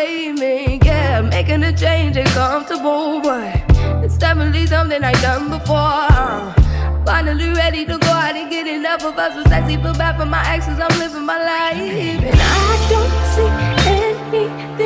it. Yeah, making a change ain't comfortable, but it's definitely something I done before. Finally ready to go out and get enough of us. So sexy, feel bad for my exes. I'm living my life, and I don't see anything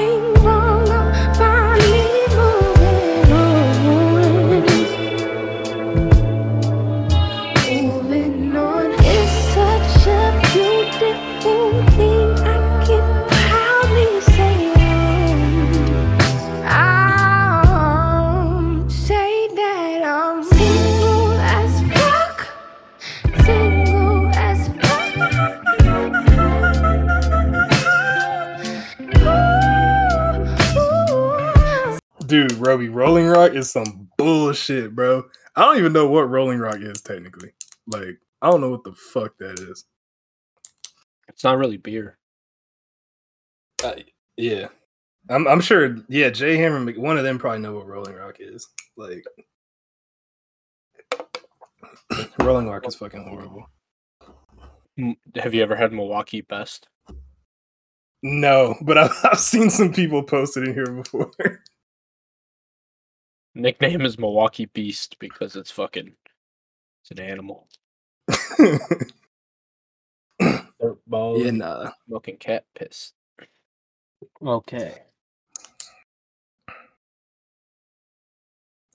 Dude, Roby, Rolling Rock is some bullshit, bro. I don't even know what Rolling Rock is technically. Like, I don't know what the fuck that is. It's not really beer. Uh, yeah, I'm. I'm sure. Yeah, Jay Hammer, one of them probably know what Rolling Rock is. Like, Rolling Rock is fucking horrible. Have you ever had Milwaukee Best? No, but I've, I've seen some people post it in here before. Nickname is Milwaukee Beast because it's fucking it's an animal. Dirt ball, yeah, nah. smoking cat piss. Okay.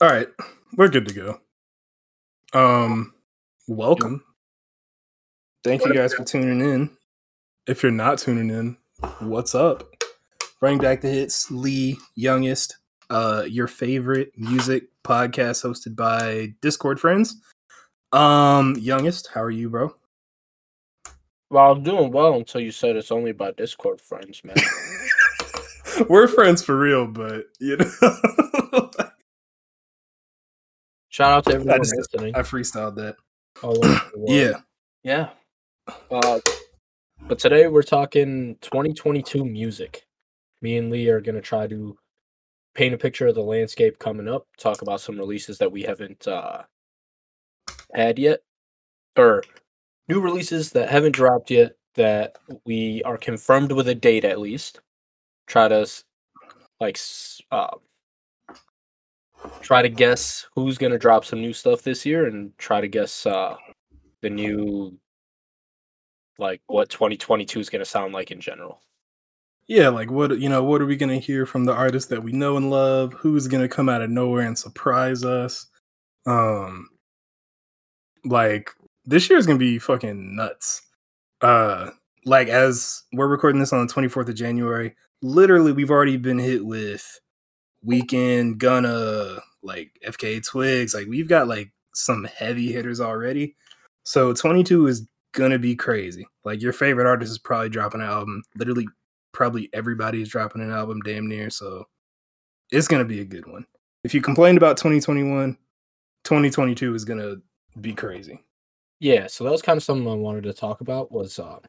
All right, we're good to go. Um, welcome. Thank you guys for tuning in. If you're not tuning in, what's up? Bring back the hits, Lee Youngest, uh, your favorite music podcast hosted by Discord friends. Um, Youngest, how are you, bro? Well, I'm doing well until you said it's only by Discord friends, man. We're friends for real, but you know, Shout out to I, everyone just, listening. I freestyled that. all over the world. Yeah, Yeah. Uh, but today we're talking 2022 music. Me and Lee are going to try to paint a picture of the landscape coming up, talk about some releases that we haven't uh, had yet, or new releases that haven't dropped yet that we are confirmed with a date at least. Try to like uh, try to guess who's to drop some new stuff this year and try to guess uh, the new like what 2022 is to sound like in general. Yeah. Like, what you know? What are we gonna hear from the artists that we know and love? Who's gonna come out of nowhere and surprise us? Um, like this year is gonna be fucking nuts. Uh, like as we're recording this on the 24th of January, literally we've already been hit with Weeknd, Gunna, like FKA Twigs. Like we've got like some heavy hitters already. So 22 is gonna be crazy. Like your favorite artist is probably dropping an album. Literally, probably everybody is dropping an album, damn near. So it's gonna be a good one. If you complained about 2021, 2022 is gonna be crazy. Yeah, so that was kind of something I wanted to talk about was uh,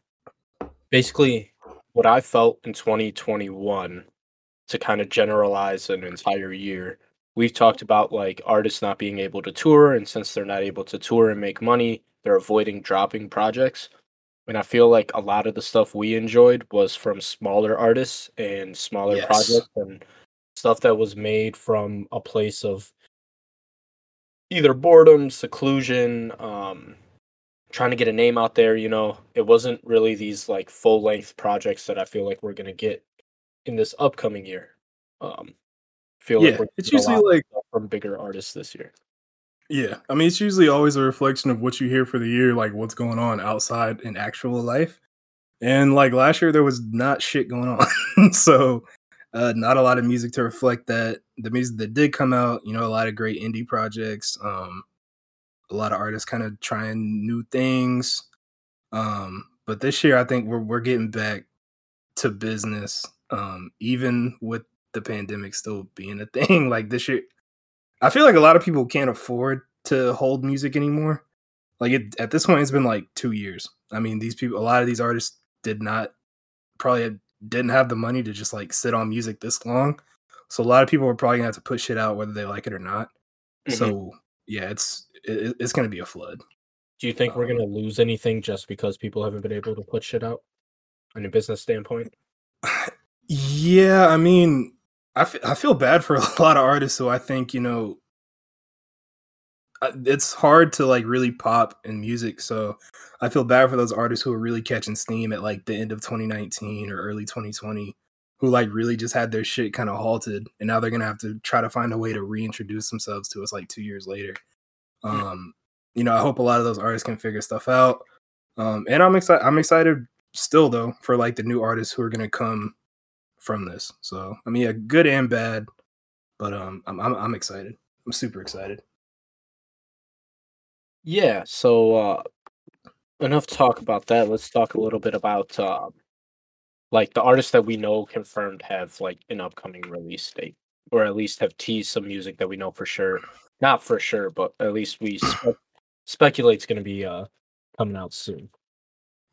basically what I felt in 2021 to kind of generalize an entire year. We've talked about like artists not being able to tour, and since they're not able to tour and make money, they're avoiding dropping projects. And I feel like a lot of the stuff we enjoyed was from smaller artists and smaller Yes. projects and stuff that was made from a place of either boredom, seclusion, um, trying to get a name out there. You know, it wasn't really these like full length projects that I feel like we're gonna get in this upcoming year. Um, feel Yeah, like we're it's usually like from bigger artists this year. Yeah, I mean, it's usually always a reflection of what you hear for the year, like what's going on outside in actual life. And like last year, there was not shit going on, so uh, not a lot of music to reflect that. The music that did come out, you know, a lot of great indie projects, um, a lot of artists kind of trying new things. Um, but this year, I think we're we're getting back to business, um, even with the pandemic still being a thing. Like this year, I feel like a lot of people can't afford to hold music anymore. Like it, at this point, it's been like two years. I mean, these people, a lot of these artists did not probably had- didn't have the money to just like sit on music this long. So a lot of people are probably gonna have to put shit out whether they like it or not. Mhm. So yeah, it's it, it's gonna be a flood. Do you think we're Um, gonna lose anything just because people haven't been able to put shit out? On a business standpoint, Yeah, I mean, I I feel bad for a lot of artists who I think you know uh, it's hard to like really pop in music. So I feel bad for those artists who are really catching steam at like the end of 2019 or early 2020, who like really just had their shit kind of halted, and now they're gonna have to try to find a way to reintroduce themselves to us like two years later. Um, you know, I hope a lot of those artists can figure stuff out. Um, and I'm excited. I'm excited still though for like the new artists who are gonna come from this. So I mean, yeah, good and bad, but um, I'm I'm, I'm excited. I'm super excited. yeah. So uh, enough talk about that. Let's talk a little bit about um, like the artists that we know confirmed have like an upcoming release date, or at least have teased some music that we know for sure. Not for sure, but at least we spe- speculate it's going to be uh coming out soon.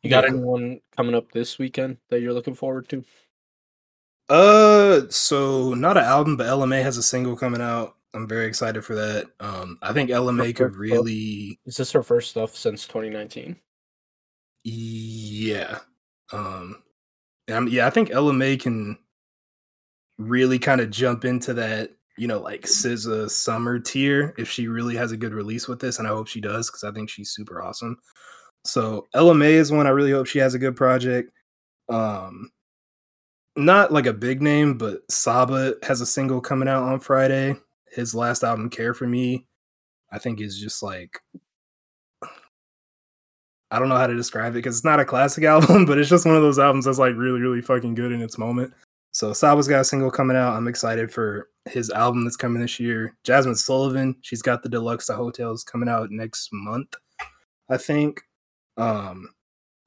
You got Yeah. anyone coming up this weekend that you're looking forward to? Uh, so not an album, but Ella Mai has a single coming out. I'm very excited for that. Um, I think Ella Mai could really, Is this her first stuff since 2019? yeah, um, yeah, I think Ella Mai can really kind of jump into that, you know, like SZA summer tier if she really has a good release with this, and I hope she does because I think she's super awesome. So Ella Mai is one I really hope she has a good project. Um, not like a big name, but Saba has a single coming out on Friday. His last album, Care for Me, I think is just like I don't know how to describe it because it's not a classic album, but it's just one of those albums that's like really, really fucking good in its moment. So Saba's got a single coming out. I'm excited for his album that's coming this year. Jazmine Sullivan, she's got the Deluxe to Heaux Tales coming out next month, I think. Um,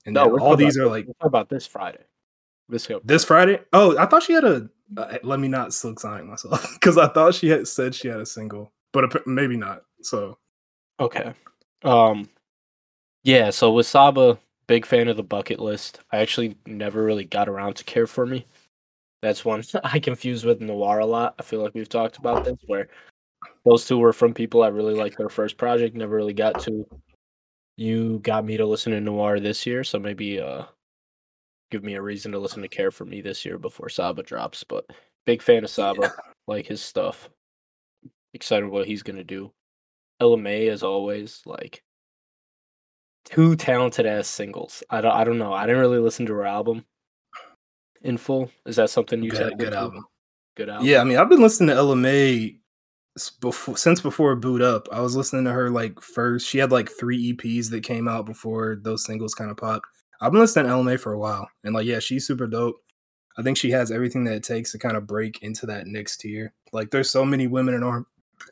and No, all these about- are like about this Friday. This this Friday. Oh, I thought she had a. Uh, let me not silk sign myself because I thought she had said she had a single, but maybe not. So Okay. Um yeah, so with Saba, big fan of the bucket list. I actually never really got around to care for me. That's one I confuse with Noir a lot. I feel like we've talked about this where those two were from people I really liked their first project, never really got to. You got me to listen to Noir this year, so maybe uh give me a reason to listen to Care for Me this year before Saba drops. But big fan of Saba, Yeah. like his stuff. Excited what he's gonna do. Ella Mai as always, like two talented ass singles. I don't I don't know. I didn't really listen to her album in full. Is that something you good, said? good album. Good album. Yeah, I mean, I've been listening to Ella Mai before since before Boo'd Up. I was listening to her like first. She had like three EPs that came out before those singles kind of popped. I've been listening to Ella Mai for a while, and like, yeah, she's super dope. I think she has everything that it takes to kind of break into that next tier. Like, there's so many women in R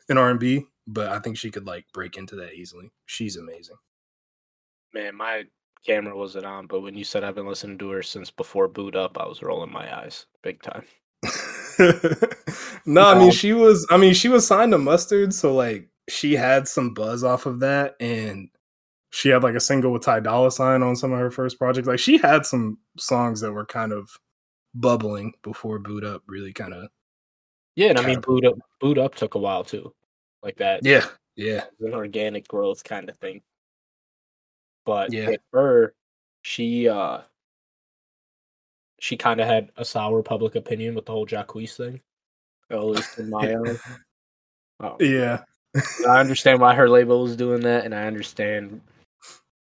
in R and B, but I think she could like break into that easily. She's amazing. Man, my camera wasn't on, but when you said I've been listening to her since before boo'd up, I was rolling my eyes big time. no, I mean she was. I mean she was signed to Mustard, so like she had some buzz off of that, and she had like a single with Ty Dolla Sign on some of her first projects. Like she had some songs that were kind of bubbling before Boo'd Up really kind of. Yeah, and I mean boo'd up boo'd up took a while too. Like that Yeah, yeah, an organic growth kind of thing. But Yeah. with her, she uh she kind of had a sour public opinion with the whole Jacquees thing. At least in my own. Oh. yeah. I understand why her label was doing that, and I understand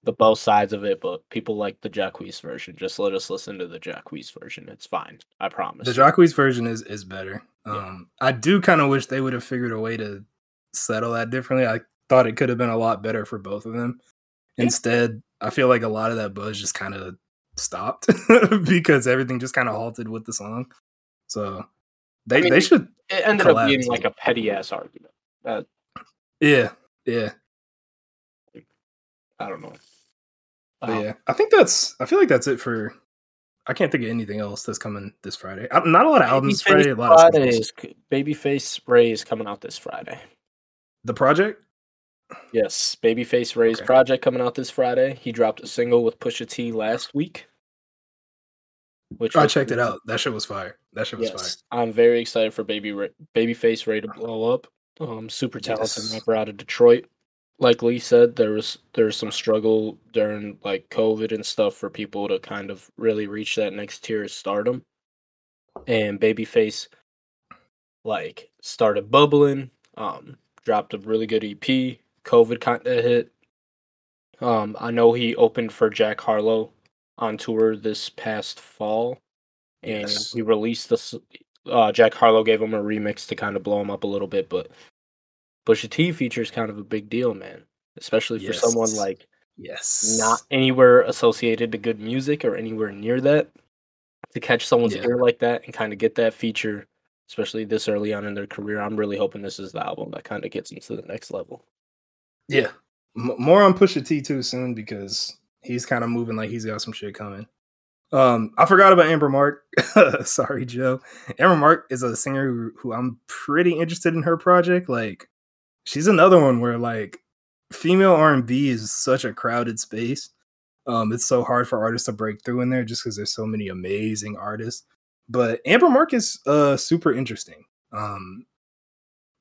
the both sides of it. But people like the Jacquees version. Just let us listen to the Jacquees version. It's fine. I promise. The Jacquees version is is better. Yeah. Um, I do kind of wish they would have figured a way to settle that differently. I thought it could have been a lot better for both of them. Yeah. Instead, I feel like a lot of that buzz just kind of stopped because everything just kind of halted with the song. So they mean, they should it ended up being like a petty ass argument. Uh, yeah yeah I don't know. But Um, yeah. I think that's I feel like that's it for. I can't think of anything else that's coming this Friday. Uh, Not a lot of albums Babyface Friday. A lot of Friday singles. is, Babyface Ray is coming out this Friday. The project. Yes, Babyface Ray's Okay. project coming out this Friday. He dropped a single with Pusha T last week. Which I checked it out. That shit was fire. That shit was fire. I'm very excited for Baby Ray, Babyface Ray to blow up. Um, super talented Yes. rapper out of Detroit. Like Lee said, there was there was some struggle during like COVID and stuff for people to kind of really reach that next tier of stardom. And Babyface like started bubbling, um, dropped a really good EP. COVID kind of hit. Um, I know he opened for Jack Harlow on tour this past fall, and Yes. he released this. Uh, Jack Harlow gave him a remix to kind of blow him up a little bit, but Pusha T feature is kind of a big deal, man. Especially for someone like Yes. not anywhere associated to good music or anywhere near that. To catch someone's Yeah. ear like that and kind of get that feature, especially this early on in their career, I'm really hoping this is the album that kind of gets them to the next level. Yeah. M- more on Pusha T too soon because he's kind of moving like he's got some shit coming. Um, I forgot about Amber Mark. Sorry, Joe. Amber Mark is a singer who, who I'm pretty interested in her project. Like, she's another one where like female R&B is such a crowded space. Um, it's so hard for artists to break through in there just because there's so many amazing artists. But Amber Mark is uh super interesting. Um,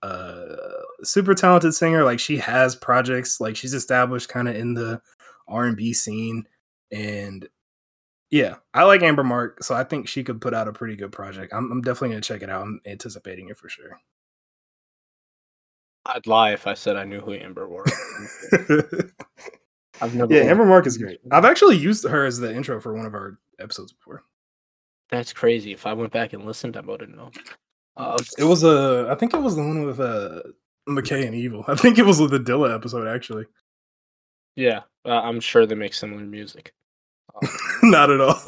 uh super talented singer like she has projects like she's established kind of in the r&b scene and yeah i like amber mark so i think she could put out a pretty good project i'm, I'm definitely gonna check it out i'm anticipating it for sure I'd lie if I said I knew who Amber was. I've never. yeah amber mark is great i've actually used her as the intro for one of our episodes before That's crazy. If I went back and listened, I wouldn't know. Uh, it was uh, i think it was the one with uh mckay and evil i think it was with the dilla episode actually yeah. Uh, I'm sure they make similar music. Um, Not at all.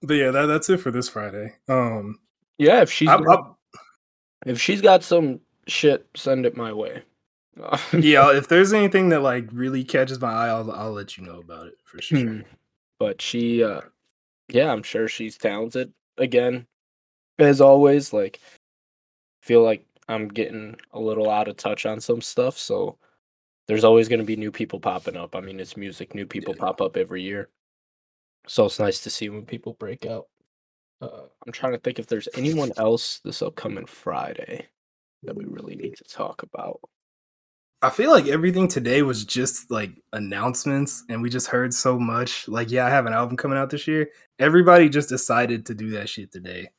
but yeah, that, that's it for this Friday. Um, yeah, if she's I, I, if she's got some shit, send it my way. Yeah, if there's anything that like really catches my eye, I'll I'll let you know about it for sure. Hmm. but she, uh, yeah, I'm sure she's talented. Again, as always, like feel like I'm getting a little out of touch on some stuff, so there's always going to be new people popping up. I mean, it's music; new people Yeah. pop up every year, so it's nice to see when people break out. Uh, I'm trying to think if there's anyone else this upcoming Friday that we really need to talk about. I feel like everything today was just like announcements, and we just heard so much. Like, yeah, I have an album coming out this year. Everybody just decided to do that shit today,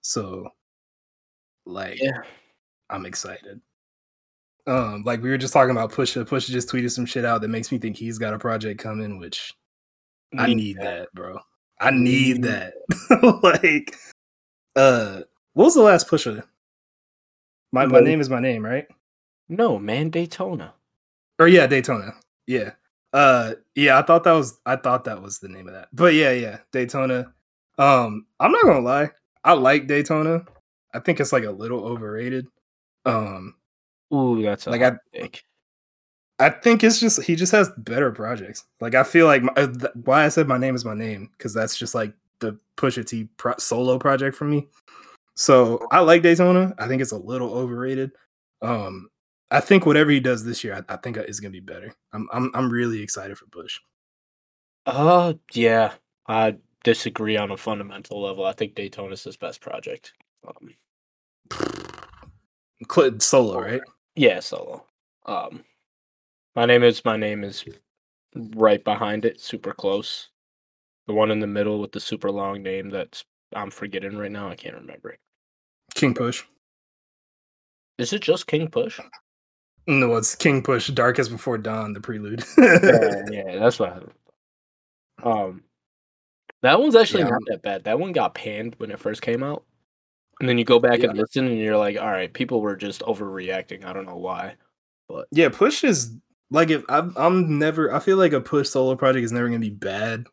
so like, Yeah. I'm excited. Um, like we were just talking about Pusha. Pusha just tweeted some shit out that makes me think he's got a project coming, which I need that, bro. I need that. like, uh, what was the last Pusha? My my name is my name, right? No, man, Daytona. Or yeah, Daytona. Yeah. Uh, yeah. I thought that was I thought that was the name of that. But yeah, yeah, Daytona. Um, I'm not gonna lie. I like Daytona. I think it's like a little overrated. Um, Ooh, that's Like, I-. I think it's just he just has better projects. Like I feel like my, uh, th- why I said my name is my name because that's just like the Pusha T pro- solo project for me. So I like Daytona. I think it's a little overrated. Um, I think whatever he does this year, I, I think is gonna be better. I'm I'm I'm really excited for Bush. Uh, yeah, I disagree on a fundamental level. I think Daytona's his best project. Um, Cl- solo, right? yeah, solo. Um, my name is my name is right behind it, super close. The one in the middle with the super long name that's I'm forgetting right now. I can't remember. It. King Push. Is it just King Push? No, it's King Push. Darkest Before Dawn, the prelude. yeah, yeah, that's what. I, um, that one's actually Yeah, not that bad. That one got panned when it first came out, and then you go back and listen, and you're like, all right, people were just overreacting. I don't know why. But yeah, Push is like if I'm, I'm never. I feel like a Push solo project is never gonna be bad.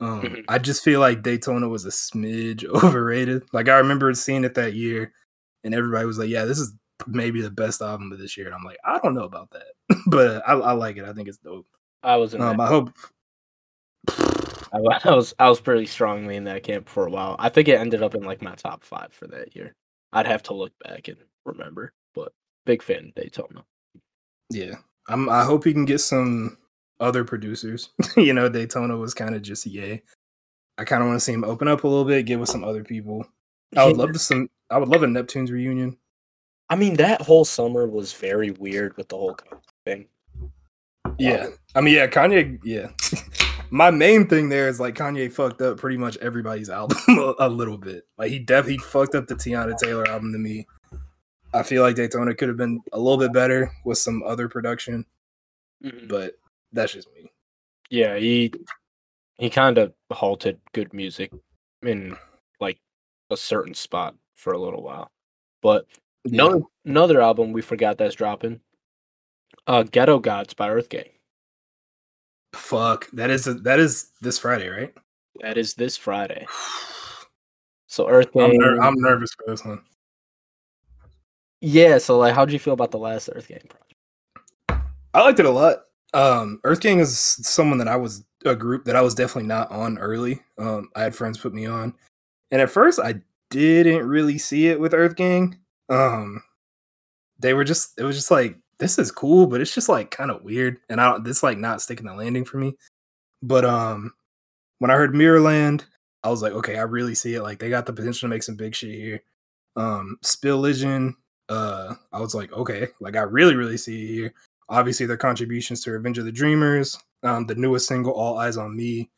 Um, Mhm. I just feel like Daytona was a smidge overrated. Like I remember seeing it that year, and everybody was like, "Yeah, this is maybe the best album of this year." And I'm like, I don't know about that, but I, I like it. I think it's dope. I was in Um, I hope. I, I was I was pretty strongly in that camp for a while. I think it ended up in like my top five for that year. I'd have to look back and remember, but big fan of Daytona. Yeah, I'm. I hope he can get some other producers. you know, Daytona was kind of just yay. I kind of want to see him open up a little bit, get with some other people. I would Yeah. love to some. I would love a Neptune's reunion. I mean, that whole summer was very weird with the whole thing. Yeah, I mean, yeah, Kanye. Yeah, my main thing there is like Kanye fucked up pretty much everybody's album a, a little bit. Like he definitely fucked up the Teyana Taylor album to me. I feel like Daytona could have been a little bit better with some other production, but that's just me. Yeah, he he kind of halted good music in like a certain spot for a little while. But Yeah. another another album we forgot that's dropping. Uh Ghetto Gods by Earth Gang. Fuck, that is that is this Friday, right? That is this Friday. So Earth Gang I'm, ner- I'm nervous for this one. Yeah, so like how'd you feel about the last Earth Gang project? I liked it a lot. Um, Earth Gang is someone that I was a group that I was definitely not on early. Um, I had friends put me on, and at first I didn't really see it with Earth Gang. Um, they were just it was just like this is cool, but it's just like kind of weird, and I don't this like not sticking the landing for me. But um, when I heard Mirrorland, I was like, okay, I really see it. Like they got the potential to make some big shit here. Um, Spilligion, uh, I was like, okay, like I really really see it here obviously their contributions to Revenge of the Dreamers, um, the newest single, All Eyes on Me.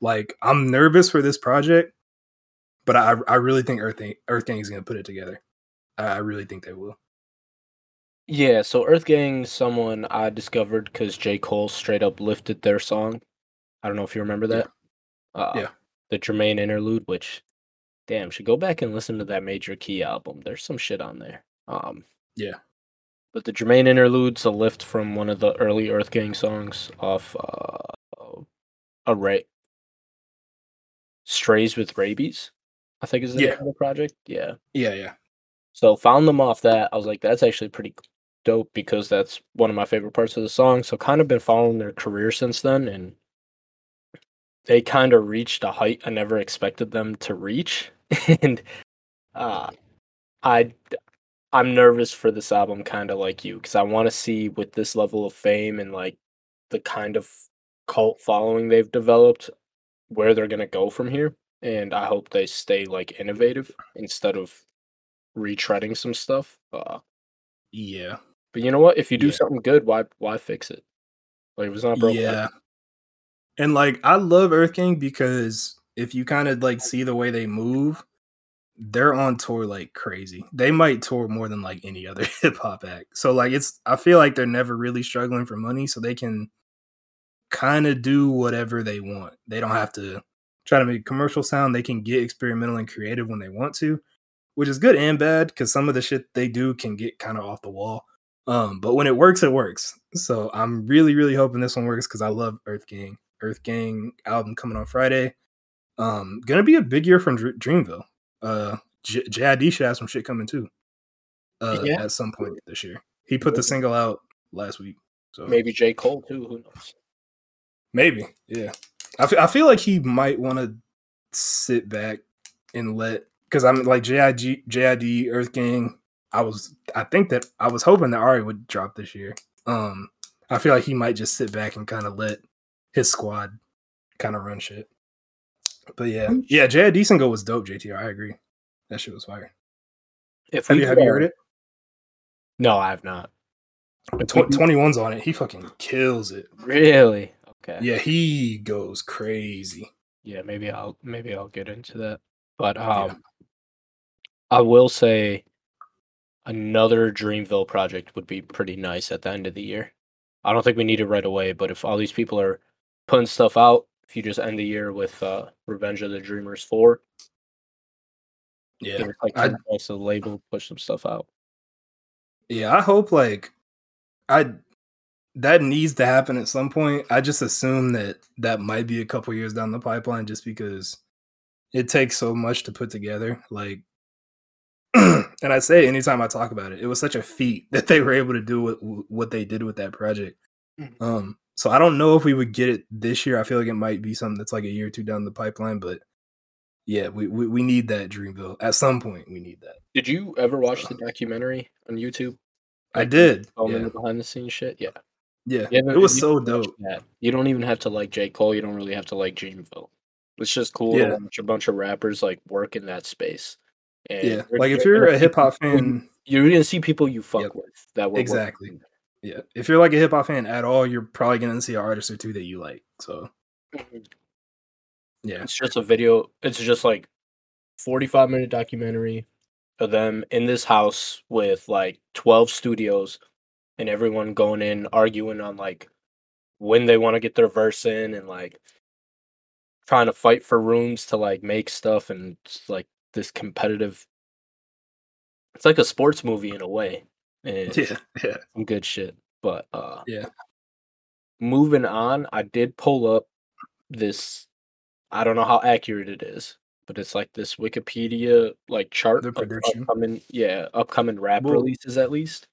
Like, I'm nervous for this project, but I, I really think Earth, Earth Gang is going to put it together. I, really think they will. Yeah, so Earth Gang, someone I discovered because J. Cole straight up lifted their song. I don't know if you remember Yeah. that. Uh, Yeah. The Jermaine interlude, which, damn, should go back and listen to that Major Key album. There's some shit on there. Um, Yeah. But the Jermaine interlude's a lift from one of the early Earth Gang songs off uh, a Ray. Strays with Rabies, I think is the Yeah. name of the project. Yeah. Yeah, yeah. So found them off that. I was like, that's actually pretty dope because that's one of my favorite parts of the song. So kind of been following their career since then, and they kind of reached a height I never expected them to reach. and uh, I, I'm nervous for this album, kind of like you, because I want to see with this level of fame and like the kind of cult following they've developed, where they're gonna go from here. And I hope they stay like innovative instead of retreading some stuff. Uh, Yeah. but you know what? If you do Yeah. something good, why why fix it? Like if it's not broken, Yeah. And like I love Earth Gang because if you kind of like see the way they move, they're on tour like crazy. They might tour more than like any other hip hop act. So like it's I feel like they're never really struggling for money, so they can kind of do whatever they want. They don't have to try to make commercial sound. They can get experimental and creative when they want to, which is good and bad because some of the shit they do can get kind of off the wall. Um, but when it works, it works. So I'm really, really hoping this one works because I love Earth Gang. Earth Gang album coming on Friday. Um, gonna be a big year from Dr- Dreamville. Uh, J- JID should have some shit coming too. Uh, Yeah. at some point this year. He put the single out last week. So maybe J Cole too. Who knows? Maybe, yeah. I I feel like he might want to sit back and let because I'm like JIG, JID, Earth Gang. I was, I think that I was hoping that Ari would drop this year. Um, I feel like he might just sit back and kind of let his squad kind of run shit. But yeah, yeah, JID single was dope. JTR, I agree. That shit was fire. If Have we you have could, you heard it? No, I have not. If we Tw- 21's on it. He fucking kills it. Really? Okay. Yeah, he goes crazy. Yeah, maybe I'll maybe I'll get into that. But Yeah. um I will say another Dreamville project would be pretty nice at the end of the year. I don't think we need it right away, but if all these people are putting stuff out, if you just end the year with uh Revenge of the Dreamers 4, Yeah, give like I- 10 bucks to the label, push some stuff out. Yeah, I hope like I that needs to happen at some point. I just assume that that might be a couple years down the pipeline just because it takes so much to put together. Like and I say anytime I talk about it, it was such a feat that they were able to do what what they did with that project. Mhm. Um so I don't know if we would get it this year. I feel like it might be something that's like a year or two down the pipeline, but yeah, we, we, we need that Dreamville. At some point we need that. Did you ever watch the documentary on YouTube? I did. Filming Yeah. the behind the scenes shit? Yeah. Yeah. It was so dope. that. You don't even have to like J. Cole. You don't really have to like Dreamville. It's just cool Yeah. to watch a bunch of rappers like work in that space. And Yeah, like if you're you're a hip hop fan, you're gonna see people you fuck Yep. with that were Exactly. Yeah, if you're like a hip hop fan at all, you're probably gonna see an artist or two that you like. So mm-hmm. yeah, It's just a video. It's just like 45 minute documentary of them in this house with like 12 studios and everyone going in arguing on like when they want to get their verse in and like trying to fight for rooms to like make stuff and it's like this competitive it's like a sports movie in a way and yeah, yeah. some good shit but uh Yeah. moving on i did pull up this i don't know how accurate it is but it's like this wikipedia like chart The of prediction. upcoming yeah upcoming rap Well- releases at least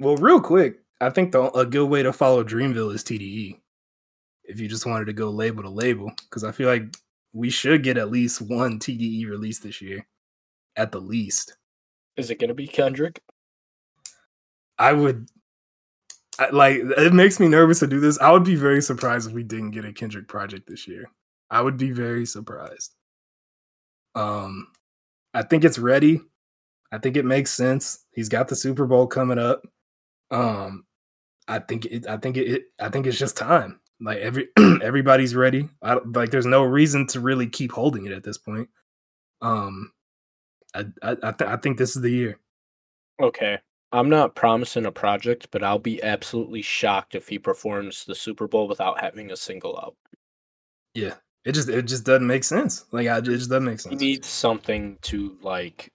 Well, real quick, I think the a good way to follow Dreamville is TDE. If you just wanted to go label to label, because I feel like we should get at least one TDE release this year, at the least. is it gonna be kendrick I would. I, like it makes me nervous to do this. I would be very surprised if we didn't get a Kendrick project this year. I would be very surprised. Um, I think it's ready. I think it makes sense. He's got the Super Bowl coming up. Um, I think it. I think it. it I think it's just time. Like every everybody's ready. I, like there's no reason to really keep holding it at this point. Um, I I I, th- I think this is the year. okay i'm not promising a project but i'll be absolutely shocked if he performs the super bowl without having a single out Yeah, it just it just doesn't make sense. Like I, it just doesn't make sense. he needs something to like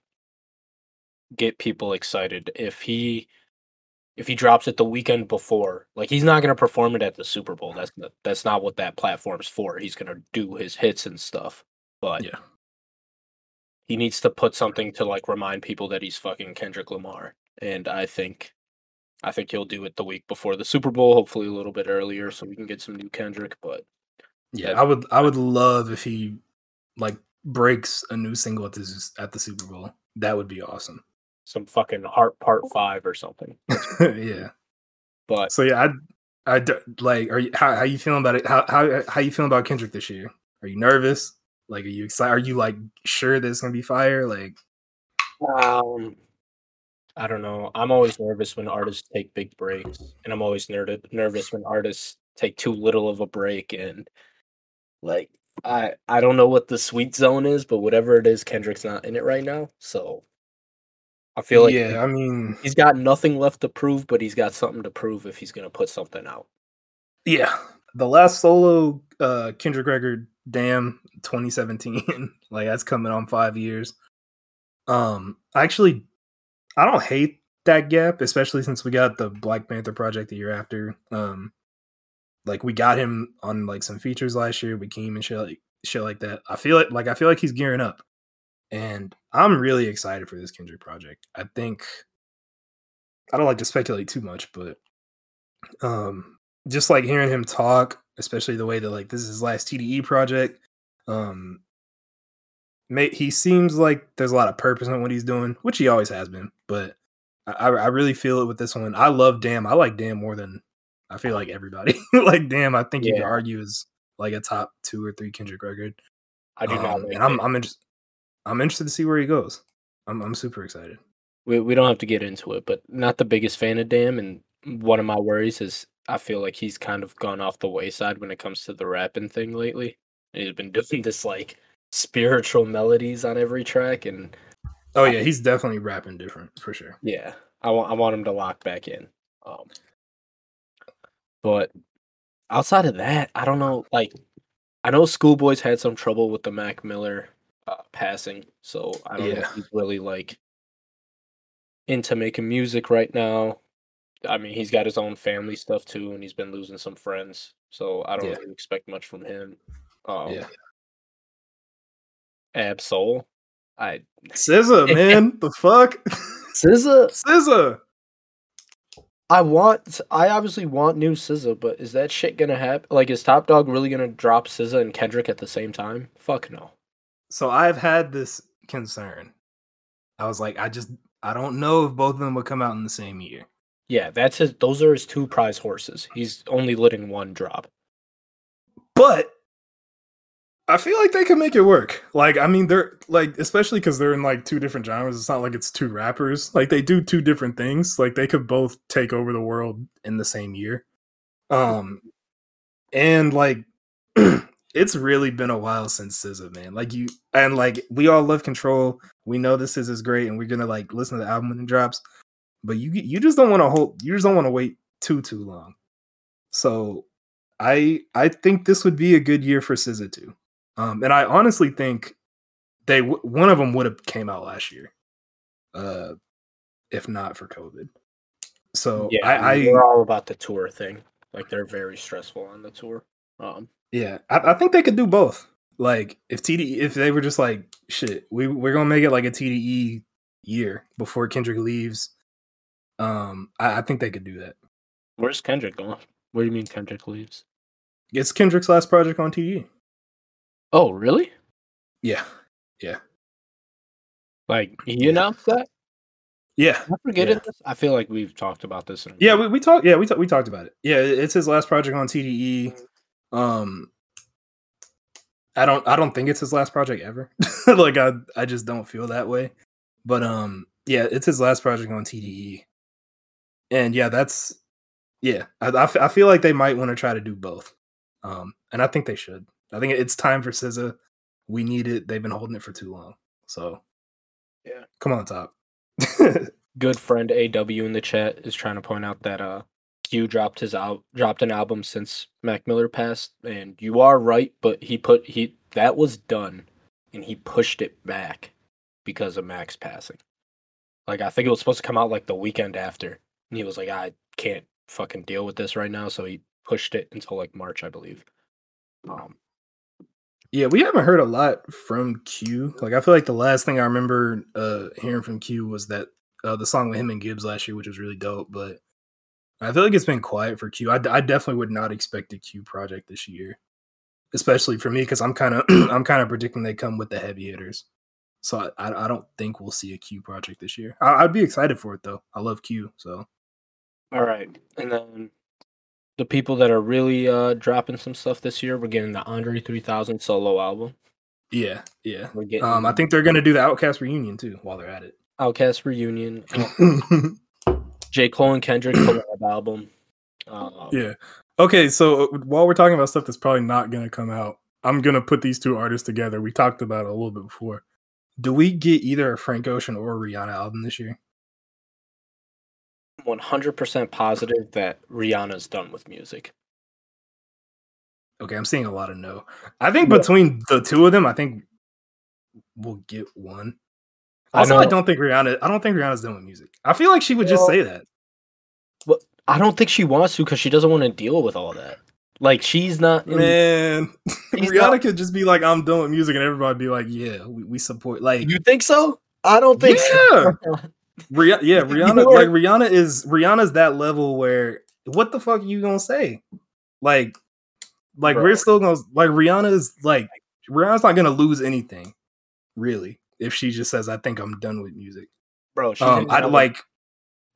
get people excited if he if he drops it the weekend before like he's not going to perform it at the super bowl that's that's not what that platform's for he's going to do his hits and stuff but Yeah. he needs to put something to like remind people that he's fucking kendrick lamar and i think i think he'll do it the week before the super bowl hopefully a little bit earlier so we can get some new kendrick but Yeah, I would I would love if he like breaks a new single at the at the Super Bowl. That would be awesome. some fucking heart part five or something yeah. but So yeah, I I d- like. Are you how how you feeling about it? How how how you feeling about Kendrick this year? Are you nervous? Like, are you excited? Are you like sure that it's gonna be fire? Like, Um, I don't know. I'm always nervous when artists take big breaks, and I'm always ner- nervous when artists take too little of a break. And like, I I don't know what the sweet zone is, but whatever it is, Kendrick's not in it right now. So I feel like yeah, I mean, he's got nothing left to prove, but he's got something to prove if he's gonna put something out. yeah. The last solo uh Kendrick record, damn, 2017. like that's coming on five years. Um, actually, I don't hate that gap, especially since we got the Black Panther project the year after. Um, like we got him on like some features last year with Keem and shit like shit like that. I feel it like I feel like he's gearing up, and I'm really excited for this Kendrick project. I think I don't like to speculate too much, but um, just like hearing him talk, especially the way that like this is his last TDE project. Um, he seems like there's a lot of purpose in what he's doing, which he always has been. But I, I really feel it with this one. I love Damn. I like Damn more than I feel like everybody. like Damn, I think you could argue is like a top two or three Kendrick record. I do not. Um, like and I'm. I'm interested. I'm interested to see where he goes. I'm I'm super excited. we we don't have to get into it, but not the biggest fan of Damn. And one of my worries is I feel like he's kind of gone off the wayside when it comes to the rapping thing lately. He's been doing this like spiritual melodies on every track, and Oh yeah, he's definitely rapping different for sure. yeah, I want I want him to lock back in. Um, but outside of that, I don't know. Like, I know Schoolboy's had some trouble with the Mac Miller uh, passing, so I don't know Yeah. if he's really like into making music right now. I mean, he's got his own family stuff too, and he's been losing some friends, so I don't Yeah. really expect much from him. Um, Yeah. Ab Soul, I SZA, man, the fuck, SZA. SZA. I want, I obviously want new SZA, but is that shit gonna happen? Like, is Top Dawg really gonna drop SZA and Kendrick at the same time? Fuck no. So I've had this concern. I was like, I just I don't know if both of them would come out in the same year. Yeah, that's his. Those are his two prize horses. He's only letting one drop. But I feel like they can make it work. Like, I mean, they're like, especially because they're in like two different genres. It's not like it's two rappers. Like, they do two different things. Like, they could both take over the world in the same year. Um, and like, it's really been a while since SZA, man. Like, you and like, we all love Control. We know this is is great, and we're gonna like listen to the album when it drops. But you you just don't want to hold. You just don't want to wait too too long. So, I I think this would be a good year for SZA too. Um, and I honestly think they w- one of them would have came out last year, uh, if not for COVID. So Yeah, I, I we're all about the tour thing. Like they're very stressful on the tour. Um, yeah, I, I think they could do both. Like if TDE, if they were just like shit, we we're gonna make it like a TDE year before Kendrick leaves. Um, I, I think they could do that. where's Kendrick going? What do you mean Kendrick leaves? It's Kendrick's last project on TDE. Oh, really? Yeah, Yeah. Like he announced that? yeah, I forgetting Yeah. this. I feel like we've talked about this. Yeah, we, we talked. Yeah, we talked. We talked about it. Yeah, it's his last project on TDE. Um, I don't. I don't think it's his last project ever. like I, I just don't feel that way. But um, yeah, it's his last project on TDE. And yeah, that's yeah. I, I, f- I feel like they might want to try to do both. Um, and I think they should. I think it's time for SZA. We need it. They've been holding it for too long. So Yeah. come on top. good friend AW in the chat is trying to point out that uh Q dropped his out dropped an album since Mac Miller passed, and you are right, but he put he that was done, and he pushed it back because of Mac's passing. Like I think it was supposed to come out like the weekend after, and he was like, I can't fucking deal with this right now, so he pushed it until like March, I believe. Um, Yeah, we haven't heard a lot from Q. Like, I feel like the last thing I remember uh, hearing from Q was that uh, the song with him and Gibbs last year, which was really dope. But I feel like it's been quiet for Q. I, I definitely would not expect a Q project this year, especially for me because I'm kind of I'm kind of predicting they come with the heavy hitters. So I, I, don't think we'll see a Q project this year. I, I'd be excited for it though. I love Q. So All right, and then the people that are really uh dropping some stuff this year, we're getting the Andre 3000 solo album. yeah, yeah. We're getting Um, I think they're gonna do the OutKast reunion too while they're at it. OutKast reunion, uh, J Cole and Kendrick collab album. Um, Yeah. Okay, so uh, while we're talking about stuff that's probably not going to come out, I'm going to put these two artists together. We talked about it a little bit before. Do we get either a Frank Ocean or a Rihanna album this year? 100% positive that Rihanna's done with music. Okay, I'm seeing a lot of no. I think Yeah. between the two of them, I think we'll get one. I Also, I, know. don't think Rihanna. I don't think Rihanna's done with music. I feel like she would just say that. I don't think she wants to because she doesn't want to deal with all that. Like she's not. In, Man, He's Rihanna not- could just be like, "I'm done with music," and everybody be like, "Yeah, we, we support." Like, you think so? I don't think Yeah. so. Rih- yeah, Rihanna, are- like Rihanna is Rihanna's that level where what the fuck are you gonna say? Like, like Bro. we're still gonna like Rihanna is like Rihanna's not gonna lose anything, really, if she just says, "I think I'm done with music." Bro, she's Um, I out with- like,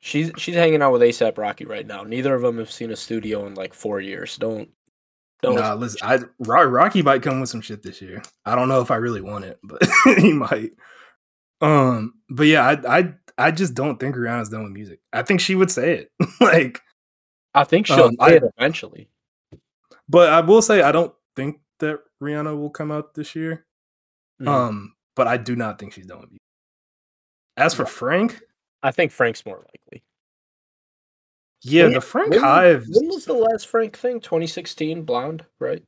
She's she's hanging out with ASAP Rocky right now. Neither of them have seen a studio in like four years. Don't don't. nah, listen, I Rocky might come with some shit this year. I don't know if I really want it, but he might. Um, but yeah, I I I just don't think Rihanna's done with music. I think she would say it, like. I think she'll um, say I- it eventually. But I will say I don't think that Rihanna will come out this year. Mhm. Um, but I do not think she's done with music. As for Frank, I think Frank's more likely. yeah, When- the Frank when, Hive When was the last Frank thing? 2016, Blonde, right?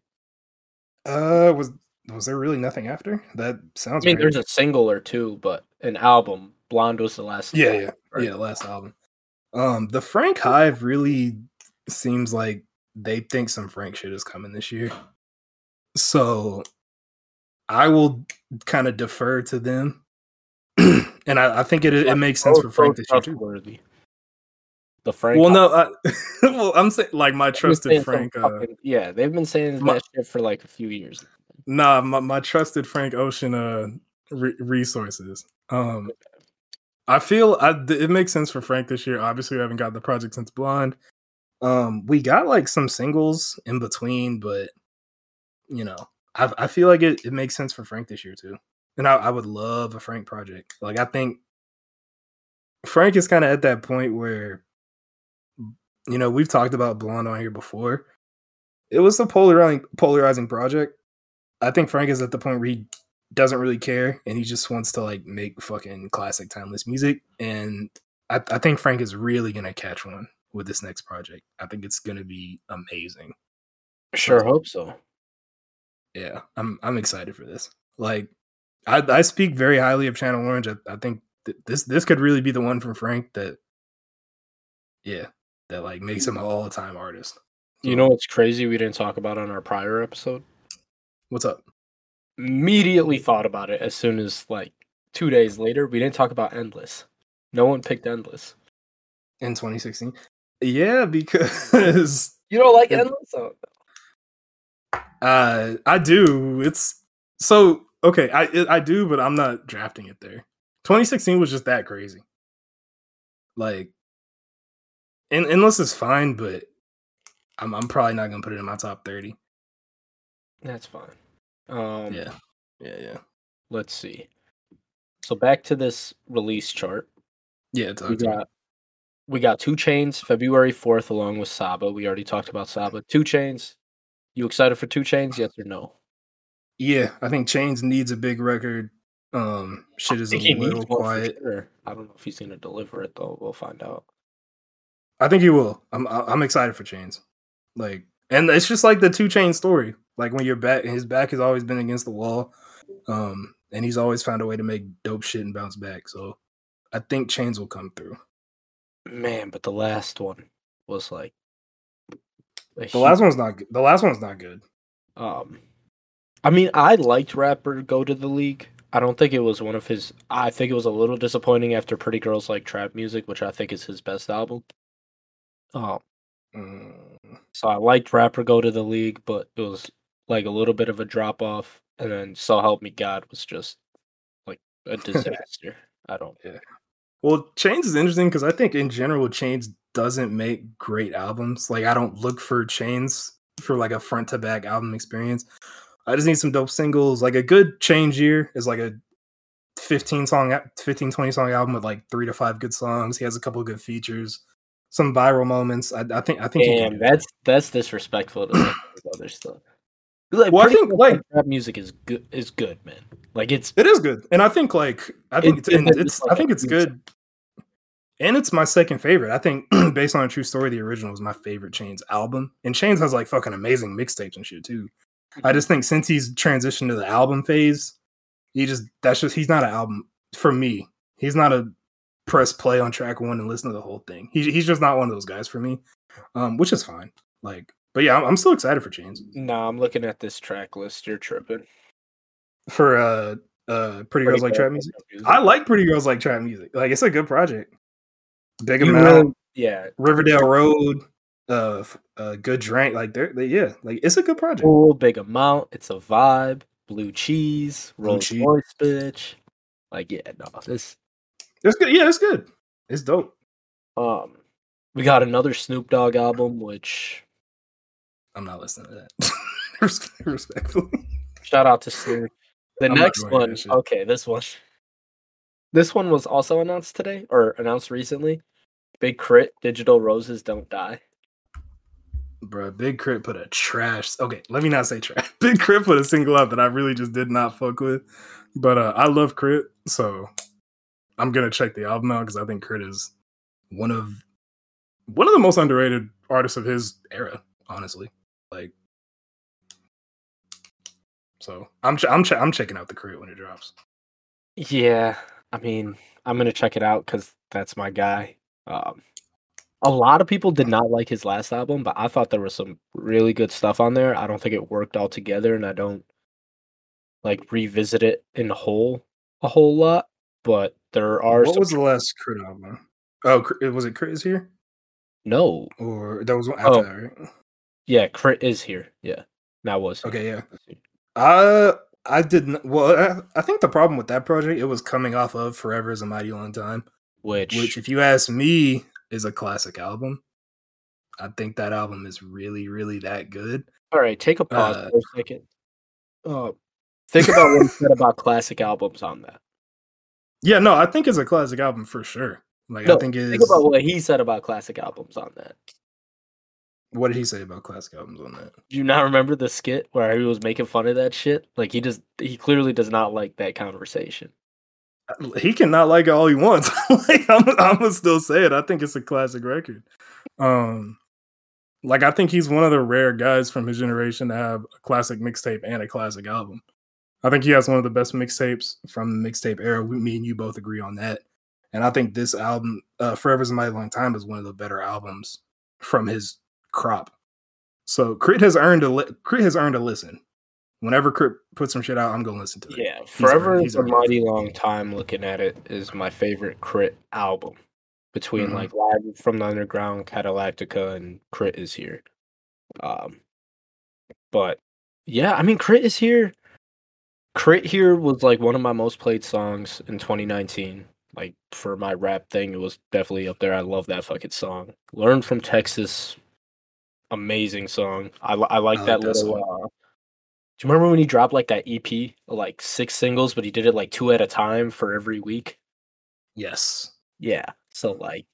uh was was there really nothing after? That Sounds. I mean, there's a single or two, but an album. Blonde was the last. yeah, one, yeah, right? yeah, last album. Um, the Frank Hive really seems like they think some Frank shit is coming this year. So I will kind of defer to them. and I, I think it it makes sense for Frank year too. trustworthy. The Frank. Well, no, I, well, I'm saying like my trusted Frank. Uh, fucking- yeah, they've been saying my- that shit for like a few years. nah, my, my trusted Frank Ocean uh re- resources. Um, I feel I, it makes sense for Frank this year. Obviously, we haven't got the project since Blonde. Um, we got like some singles in between, but you know, I, I feel like it, it makes sense for Frank this year too. And I, I would love a Frank project. Like I think Frank is kind of at that point where you know, we've talked about Blonde on here before. It was a polarizing polarizing project. I think Frank is at the point where he doesn't really care and he just wants to like make fucking classic timeless music. And I, I think Frank is really gonna catch one with this next project. I think it's gonna be amazing. Sure hope so. Yeah, I'm I'm excited for this. Like, I I speak very highly of Channel Orange. I, I think th- this this could really be the one from Frank that, yeah, that like makes him an all time artist. You know what's crazy we didn't talk about on our prior episode? What's up? Immediately thought about it as soon as like two days later. We didn't talk about Endless. No one picked Endless. In 2016, yeah, because You don't like Endless? Oh, uh I do. It's so okay. I it- I do, but I'm not drafting it there. 2016 was just that crazy. Like, and endless is fine, but I'm I'm probably not gonna put it in my top 30. that's fine. Um, Yeah, yeah, yeah, Let's see. So back to this release chart. yeah. We to me. got we got two Chainz February fourth along with Saba. We already talked about Saba. Two Chainz. You excited for two Chainz? Yes or no? Yeah, I think Chainz needs a big record. Um, shit is a little needs one for quiet. sure. I don't know if he's gonna deliver it though. We'll find out. I think he will. I'm I'm excited for Chainz. Like, and it's just like the two chain story. Like when your back, his back has always been against the wall, um, and he's always found a way to make dope shit and bounce back. So, I think Chainz will come through. Man, but the last one was like The last one's not. good. The last one's not good. Um, I mean, I liked rapper go to the league. I don't think it was one of his. I think it was a little disappointing after Pretty Girls Like Trap Music, which I think is his best album. Um, Mm, so I liked rapper go to the league, but it was like a little bit of a drop off, and then So Help Me God was just like a disaster. I don't. Well, Chainz is interesting because I think in general Chainz doesn't make great albums. Like I don't look for Chainz for like a front to back album experience. I just need some dope singles. Like a good Change Year is like a 15 song 15 20 song album with like 3 to 5 good songs. He has a couple of good features, some viral moments. I, I think I think Damn, that's that's disrespectful to some other stuff. Like, Well, I think, Girls like- trap music is good. Is good, man. Like it's It is good. And I think like I think It's it's, and good that it's like I think it's good. And it's my second favorite. I think based on a true story, the original was my favorite Chainz album. And Chainz has like fucking amazing mixtapes and shit too. I mm-hmm. just think since he's transitioned to the album phase, he just that's just he's not an album for me. He's not a press play on track one and listen to the whole thing. He, he's just not one of those guys for me, um, which is fine. Like, but yeah, I'm, I'm still excited for Chainz No, I'm looking at this track list. You're tripping. for uh uh Pretty Girls Like Trap Music. I like Pretty Girls Like Trap Music. Like it's a good project. Big You amount, really- yeah. Riverdale Road, uh, uh, good drink. Like they're they, yeah, like it's a good project. Cool, big amount. It's a vibe. Blue cheese, Rolls. Royce, bitch. Like yeah, no, this. It's good. Yeah, it's good. It's dope. Um, we got another Snoop Dogg album, which I'm not listening to that. Respectfully. shout out to Snoop. The I'm next one, okay, this one. This one was also announced today or announced recently. Big K.R.I.T., Digital Roses Don't Die. Bro, Big K.R.I.T. put a trash. Okay, let me not say trash. Big K.R.I.T. put a single out that I really just did not fuck with. But uh, I love K.R.I.T., so I'm gonna check the album out because I think K.R.I.T. is one of one of the most underrated artists of his era. Honestly, like, so I'm ch- I'm ch- I'm checking out the K.R.I.T. when it drops. Yeah, I mean, I'm gonna check it out because that's my guy. Um, a lot of people did not like his last album, but I thought there was some really good stuff on there. I don't think it worked all together, and I don't like revisit it in whole a whole lot. But there are What was the last K.R.I.T. album? Oh, was it K.R.I.T. is here no, or that was one after Oh. that, right? yeah, K.R.I.T. is here. Yeah, that was here. Okay, yeah. Uh, I didn't. Well, I, I think the problem with that project, it was coming off of "Forever Is a Mighty Long Time," Which, which, if you ask me, is a classic album. I think that album is really, really that good. all right, take a pause uh, for a second. uh, think about what he said about classic albums on that. Yeah, no, I think it's a classic album for sure. Like No, I think it's Think about what he said about classic albums on that. what did he say about classic albums on that? Do you not remember the skit where he was making fun of that shit? Like he just he clearly does not like that conversation. He cannot like it all he wants. like I'm, I'm gonna still say it. I think it's a classic record. Um, like I think he's one of the rare guys from his generation to have a classic mixtape and a classic album. I think he has one of the best mixtapes from the mixtape era. We, me and you both agree on that. And I think this album, uh, "Forever's a Mighty Long Time," is one of the better albums from his crop. So K.R.I.T. has earned a li- K.R.I.T. has earned a listen. Whenever K.R.I.T. puts some shit out, I'm gonna listen to it. Yeah, Forever is a mighty long time. Looking at it is my favorite K.R.I.T. album. Between Mhm. like Live from the Underground, Cadillactica, and K.R.I.T. is here. Um, but yeah, I mean, K.R.I.T. is here. K.R.I.T. here was like one of my most played songs in 2019. Like for my rap thing, it was definitely up there. I love that fucking song. Learn from Texas, amazing song. I I like I that that little. Uh, do you remember when he dropped like that EP, like six singles, but he did it like two at a time for every week? Yes. Yeah. So like,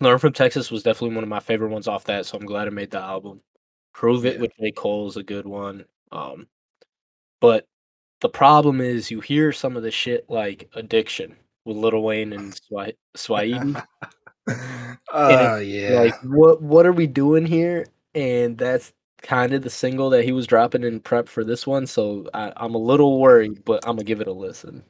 Learn from Texas was definitely one of my favorite ones off that. So I'm glad I made the album. Prove It Yeah. with J Cole is a good one. Um, but the problem is you hear some of the shit like Addiction with Lil Wayne and Swa- Swahili. Oh yeah. Like what what are we doing here? And that's kind of the single that he was dropping in prep for this one. So I, I'm a little worried, but I'm gonna give it a listen.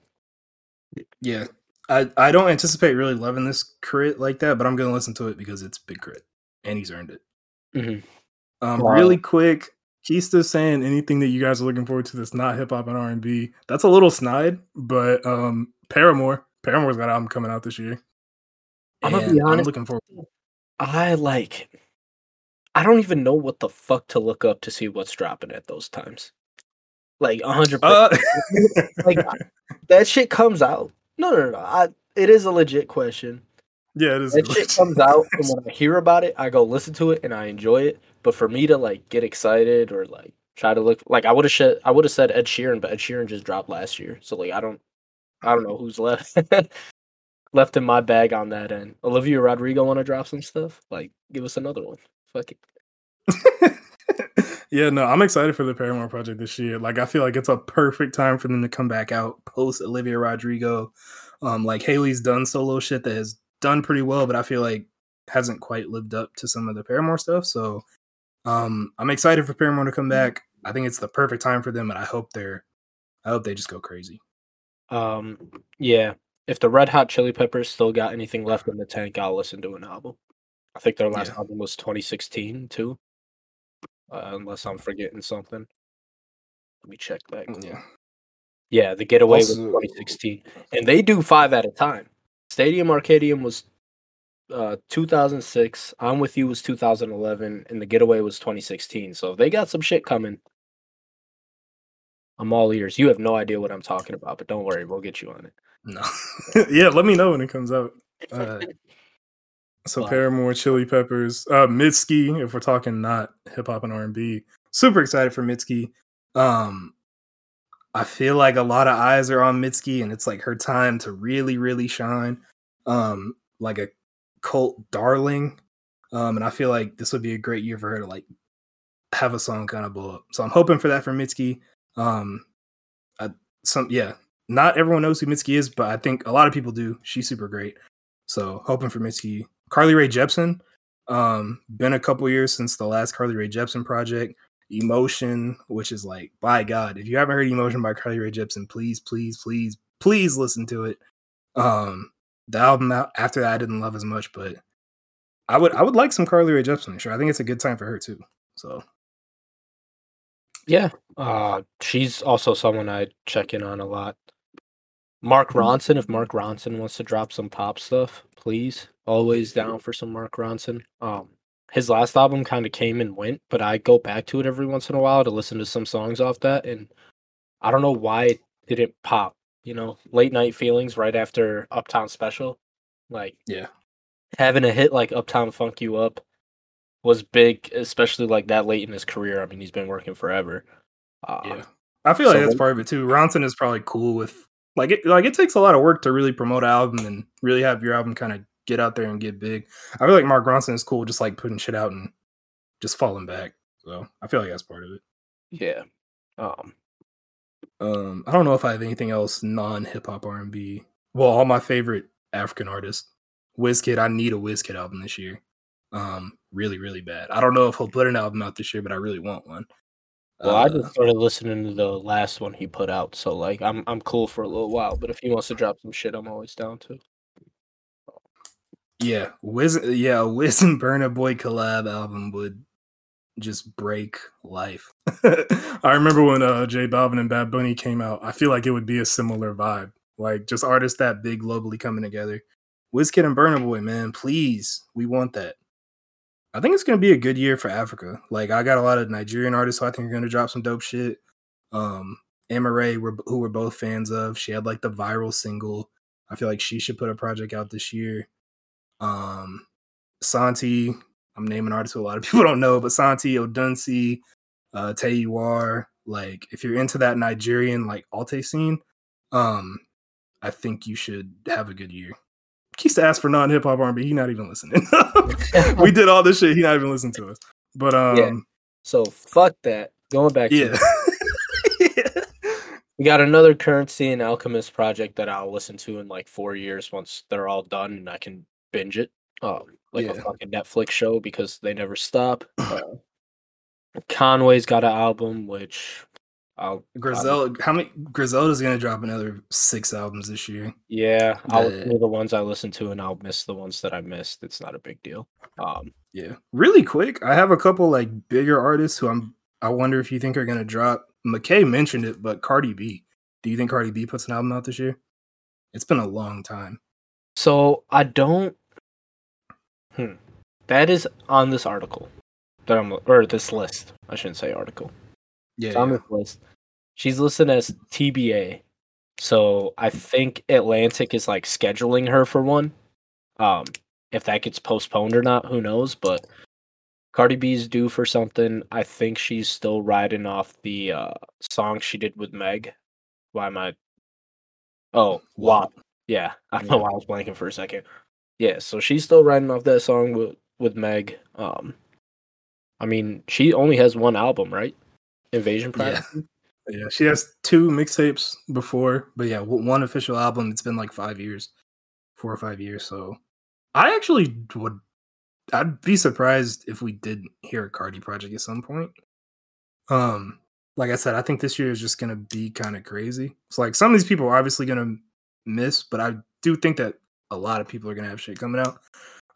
yeah. I, I don't anticipate really loving this K.R.I.T. like that, but I'm gonna listen to it because it's big K.R.I.T. and he's earned it. Mhm. Um, Wow. really quick, Keista saying anything that you guys are looking forward to that's not hip hop and R and B. That's a little snide, but um, Paramore, Paramore's got an album coming out this year. I'ma be And I'm honest- looking forward. I like. I don't even know what the fuck to look up to see what's dropping at those times. Like a hundred percent. Uh, Like that shit comes out. No, no, no. I, it is a legit question. yeah, it is. That shit comes out, and when I hear about it, I go listen to it and I enjoy it. But for me to like get excited or like try to look like I would have said I would have said Ed Sheeran, but Ed Sheeran just dropped last year, so like I don't I don't know who's left left in my bag on that end. Olivia Rodrigo want to drop some stuff? Like give us another one. Fuck it. yeah, no, I'm excited for the Paramore project this year. Like, I feel like it's a perfect time for them to come back out post Olivia Rodrigo. Um, like Hayley's done solo shit that has done pretty well, but I feel like hasn't quite lived up to some of the Paramore stuff. So, um, I'm excited for Paramore to come back. I think it's the perfect time for them, and I hope they're, I hope they just go crazy. Um yeah. If the Red Hot Chili Peppers still got anything left in the tank, I'll listen to an album. I think their last Yeah. album was 2016 too. Uh, unless I'm forgetting something. Let me check that. Yeah, Yeah, the Getaway was 2016, and they do five at a time. Stadium Arcadium was uh 2006. I'm with you was 2011, and the Getaway was 2016. So they got some shit coming. I'm all ears. You have no idea what I'm talking about, but don't worry, we'll get you on it. no, yeah. Let me know when it comes out. Uh, So Wow. Paramore, Chili Peppers, uh, Mitski. If we're talking not hip hop and R and B, super excited for Mitski. Um, I feel like a lot of eyes are on Mitski, and it's like her time to really, really shine. Um, like a cult darling. Um, and I feel like this would be a great year for her to like have a song kind of blow up. So I'm hoping for that for Mitski. Um, I, some yeah, not everyone knows who Mitski is, but I think a lot of people do. She's super great. So hoping for Mitski. Carly Rae Jepsen. Um, been a couple years since the last Carly Rae Jepsen project. Emotion, which is like, by God, if you haven't heard Emotion by Carly Rae Jepsen, please, please, please, please listen to it. Um, the album out- after that I didn't love as much, but I would I would like some Carly Rae Jepsen. Sure, I think it's a good time for her too. So Yeah, uh, she's also someone I check in on a lot. Mark Ronson, if Mark Ronson wants to drop some pop stuff, please. Always down for some Mark Ronson. Um, his last album kind of came and went, but I go back to it every once in a while to listen to some songs off that, and I don't know why it didn't pop. You know, late night feelings right after Uptown Special, like yeah, having a hit like Uptown Funk You Up was big, especially like that late in his career. I mean, he's been working forever. Uh, yeah. I feel like that's part of it too. Ronson is probably cool with like it. Like it takes a lot of work to really promote an album and really have your album kind of get out there and get big. I feel like Mark Ronson is cool, just like putting shit out and just falling back. So I feel like that's part of it. Yeah. Um. Um, I don't know if I have anything else non hip hop R and B. Well, all my favorite African artists. Wizkid, I need a Wizkid album this year. Um, really, really bad. I don't know if he'll put an album out this year, but I really want one. Well, I Uh, just started listening to the last one he put out, so like I'm I'm cool for a little while. But if he wants to drop some shit, I'm always down to. Yeah, Wiz, yeah, a Wiz and Burna Boy collab album would just break life. I remember when uh J Balvin and Bad Bunny came out. I feel like it would be a similar vibe, like just artists that big globally coming together. Wizkid and Burna Boy, man, please, we want that. I think it's gonna be a good year for Africa. Like I got a lot of Nigerian artists I think are gonna drop some dope shit. Um, Amaarae, we're, who we're both fans of, she had like the viral single. I feel like she should put a project out this year. Um, Santi, I'm naming artists who a lot of people don't know, but Santi, Odunsi, uh, Tay Iwar. Like, if you're into that Nigerian like Alte scene, um, I think you should have a good year. Keeps to ask for non hip hop R&B. He not even listening. we did all this shit. He not even listening to us. But um, Yeah. So fuck that. Going back to yeah. We got another Curren$y and alchemist project that I'll listen to in like four years once they're all done and I can binge it. Um, like a fucking Netflix show because they never stop. Uh, Conway's got an album which I'll Griselda, how many Griselda's gonna drop another six albums this year? yeah, I'll The- the ones I listen to and I'll miss the ones that I missed. It's not a big deal. Um Yeah, really quick. I have a couple like bigger artists who I'm. I wonder if you think are gonna drop. McKay mentioned it, but Cardi B. Do you think Cardi B puts an album out this year? It's been a long time. so I don't hmm. That is on this article that I'm or this list. I shouldn't say article. Yeah, It's on yeah. this list. She's listed as TBA. So I think Atlantic is like scheduling her for one. Um, if that gets postponed or not, who knows? But Cardi B's due for something. I think she's still riding off the uh, song she did with Meg. Why am I? Oh, WAP. Yeah, I don't know why I was blanking for a second. Yeah, so she's still riding off that song with with Meg. Um, I mean, she only has one album, right? Invasion Yeah. Privacy. Yeah, she has two mixtapes before, but yeah, one official album. It's been like five years, four or five years. So I actually would. I'd be surprised if we did hear a Cardi project at some point. Um, like I said, I think this year is just gonna be kind of crazy. It's like some of these people are obviously gonna miss, but I do think that a lot of people are gonna have shit coming out.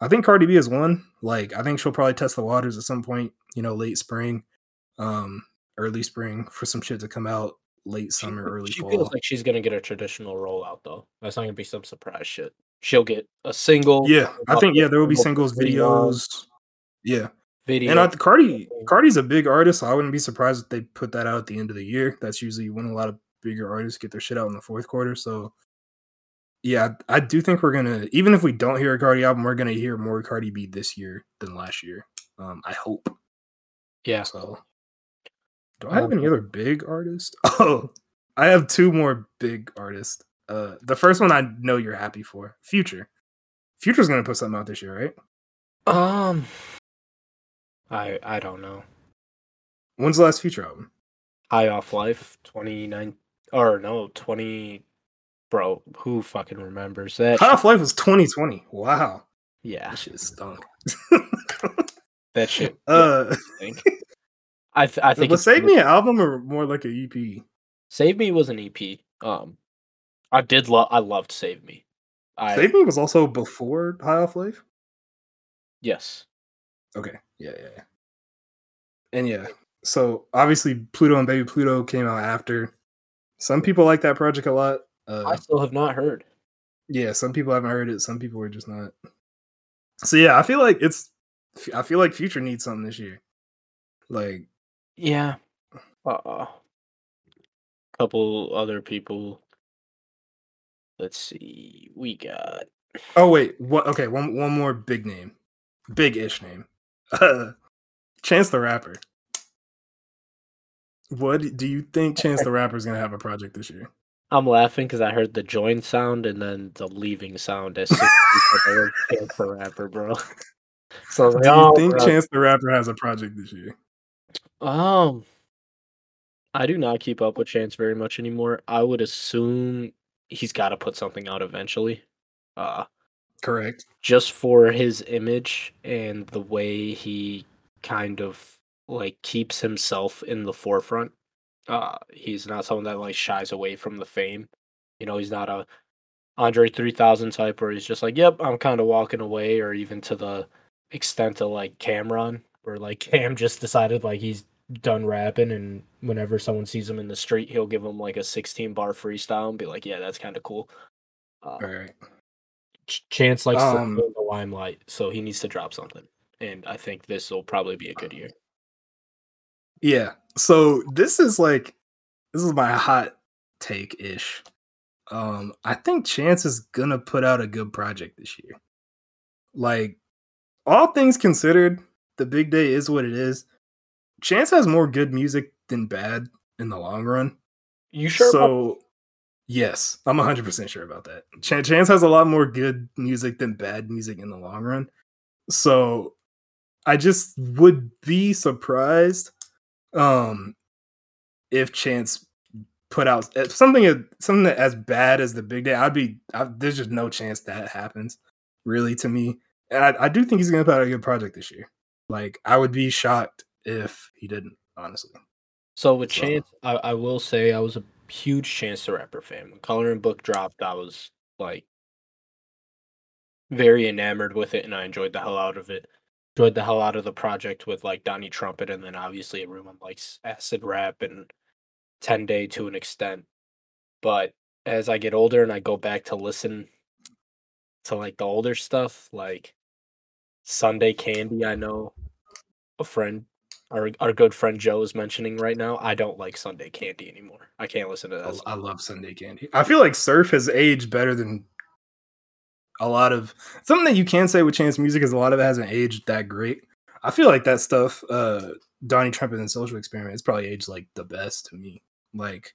I think Cardi B is one. Like I think she'll probably test the waters at some point. You know, late spring, um, early spring for some shit to come out late She- summer, early she fall. feels like she's gonna get a traditional rollout though. That's not gonna be some surprise shit. She'll get a single. yeah, I think yeah, there will be singles, video, videos. Yeah, Video. and I, Cardi Cardi's a big artist, so I wouldn't be surprised if they put that out at the end of the year. That's usually when a lot of bigger artists get their shit out in the fourth quarter. So yeah, I, do think we're gonna even if we don't hear a Cardi album, we're gonna hear more Cardi B this year than last year. Um, I hope. yeah. So do I have Um, any other big artists? Oh, I have two more big artists. Uh, the first one I know you're happy for, Future. Future's gonna put something out this year, right? Um. I I don't know. When's the last Future album? High off life twenty nine or no twenty. Bro, who fucking remembers that? Half Life was 2020. Wow, Yeah, that shit stunk. that shit. uh, I think. I th- I think was Save Me an album or more like an EP? Save Me was an EP. Um, I did love. I loved Save Me. I Save Me was also before High Off Life. yes. Okay, yeah, yeah, yeah. And yeah, so obviously Pluto and Baby Pluto came out after. Some people like that project a lot. Uh, I still have not heard. yeah, some people haven't heard it. Some people are just not. So yeah, I feel like it's. I feel like Future needs something this year. Like Yeah. Uh. Oh. Couple other people. Let's see. We got. Oh wait, what? Okay, one one more big name, big ish name. Uh, Chance the Rapper. What do you think Chance the Rapper is gonna have a project this year? I'm laughing because I heard the join sound and then the leaving sound as soon as you said the word Chance the Rapper, bro. So I like, Do you oh, think bro. Chance the Rapper has a project this year? Um, I do not keep up with Chance very much anymore. I would assume he's got to put something out eventually. Uh, Correct. just for his image and the way he kind of like keeps himself in the forefront. Uh, he's not someone that like shies away from the fame. You know, he's not a Andre 3000 type where he's just like, yep, I'm kind of walking away, or even to the extent of like Cam'ron, where like Cam just decided like he's done rapping, and whenever someone sees him in the street, he'll give him like a 16 bar freestyle and be like, yeah, that's kind of cool. Uh, All right. Chance likes Um, the limelight, so he needs to drop something. And I think this will probably be a good year. Yeah. So this is like this is my hot take ish. Um, I think Chance is gonna put out a good project this year. Like all things considered, the big day is what it is. Chance has more good music than bad in the long run. You sure? about- so yes, I'm 100% sure about that. Ch- Chance has a lot more good music than bad music in the long run. So I just would be surprised um if Chance put out something something as bad as the big day. I'd be I, there's just no chance that happens really to me. And I, I do think he's gonna put out a good project this year. Like I would be shocked if he didn't, honestly. so with so- Chance, I, I will say I was a huge Chance the Rapper fan. When Coloring Book dropped, I was like very enamored with it, and I enjoyed the hell out of it. Enjoyed the hell out of the project with like Donnie Trumpet, and then obviously everyone likes acid rap and Ten Day to an extent. But as I get older and I go back to listen to like the older stuff, like Sunday Candy, I know a friend, our our good friend Joe is mentioning right now. I don't like Sunday Candy anymore. I can't listen to I, that. Oh, I love Sunday Candy. I feel like Surf has aged better than a lot of something that you can say with Chance music is a lot of it hasn't aged that great. I feel like that stuff, uh Donnie Trumpet and Social Experiment, it's probably aged like the best to me. Like,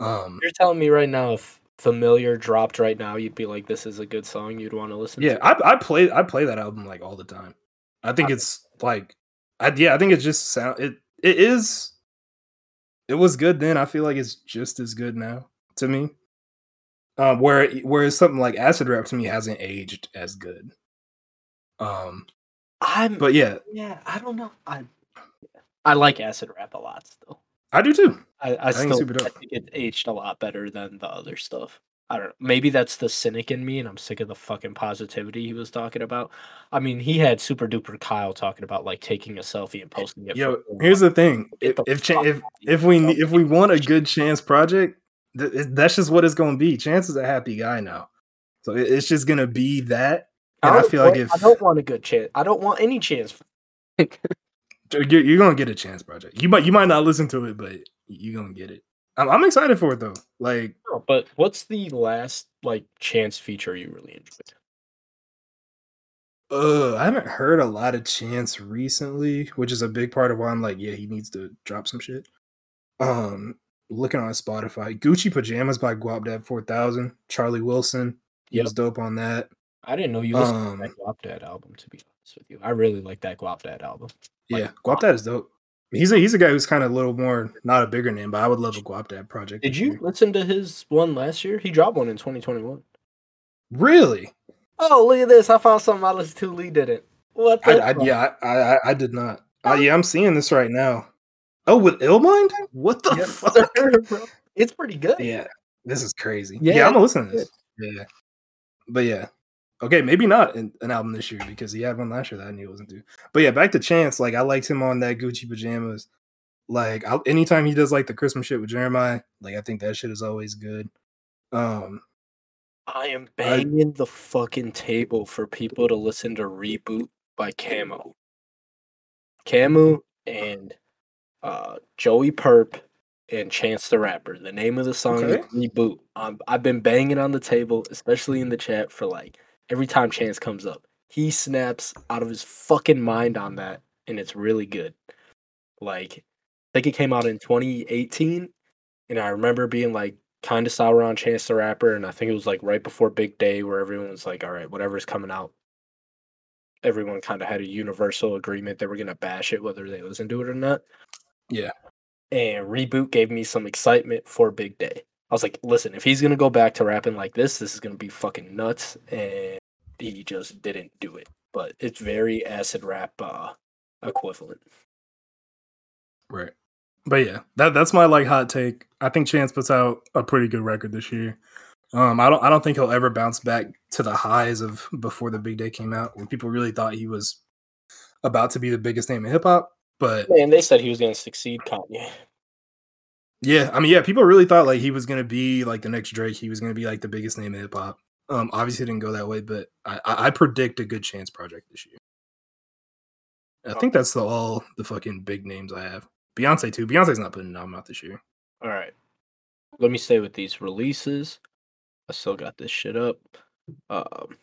um, You're telling me right now if Familiar dropped right now, you'd be like, "This is a good song. You'd want to listen." yeah, to? I I play I play that album like all the time. I think it's like, I yeah, I think it just sound it it is. It was good then. I feel like it's just as good now to me. Um, where whereas something like acid rap to me hasn't aged as good. Um, I'm. but yeah, yeah, I don't know. I I like acid rap a lot still. I do too. I, I, think it's still super I think it aged a lot better than the other stuff. I don't know. Maybe that's the cynic in me, and I'm sick of the fucking positivity he was talking about. I mean, he had super duper Kyle talking about like taking a selfie and posting it. Yo, here's the thing: if if if, if we if we want a good chance project, th- that's just what it's gonna be. Chance is a happy guy now, so it- it's just gonna be that. And I don't feel like if I don't want a good chance, I don't want any chance. you're, you're gonna get a chance project, you might you might not listen to it, but you're gonna get it. I'm, I'm excited for it though. Like but what's the last like chance feature you really enjoyed? Uh, I haven't heard a lot of Chance recently, which is a big part of why I'm like, yeah, he needs to drop some shit. Um, looking on Spotify, Gucci Pajamas by Guapdad 4000, Charlie Wilson, he Yep. was dope on that. I didn't know you listened Um, to that Guapdad album. To be honest with you, I really like that Guapdad album. Like, Yeah, Guapdad is dope. He's a he's a guy who's kind of a little more not a bigger name, but I would love a Guapdad project. Did you listen to his one last year? He dropped one in 2021. really? Oh, look at this! I found something I listened to. Lee didn't. What? I, The I yeah, I, I I did not. Uh, yeah, I'm seeing this right now. Oh, with Illmind? What the Yes, fuck? sir, bro. It's pretty good. Yeah, this is crazy. Yeah, Yeah, I'm gonna listen to this. Yeah, but yeah, okay, maybe not an, an album this year because he had one last year that I knew it wasn't due. But yeah, back to Chance. Like I liked him on that Gucci pajamas. Like I, anytime he does like the Christmas shit with Jeremih, like I think that shit is always good. Um, I am I- banging the fucking table for people to listen to Reboot by Camo. Camu and uh, Joey Purp and Chance the Rapper. The name of the song Okay. is Reboot. Um, I've been banging on the table, especially in the chat, for like every time Chance comes up. He snaps out of his fucking mind on that, and it's really good. Like, I think it came out in 2018, and I remember being like kind of sour on Chance the Rapper, and I think it was like right before Big Day where everyone was like, "All right, whatever's coming out." Everyone kind of had a universal agreement they were gonna bash it, whether they listened to it or not. Yeah. And reboot gave me some excitement for Big Day. I was like, listen, if he's gonna go back to rapping like this, this is gonna be fucking nuts. And he just didn't do it. But it's very acid rap uh, equivalent. Right. But yeah, that that's my like hot take. I think Chance puts out a pretty good record this year. Um, I don't I don't think he'll ever bounce back to the highs of before the big day came out when people really thought he was about to be the biggest name in hip hop. But Man, they said he was gonna succeed Kanye. yeah, I mean, yeah, people really thought like he was gonna be like the next Drake. He was gonna be like the biggest name in hip hop. Um, obviously it didn't go that way, but I, I I predict a good Chance project this year. I think that's the, all the fucking big names I have. Beyonce too. Beyonce's not putting an album out this year. All right. Let me stay with these releases. I still got this shit up. Um,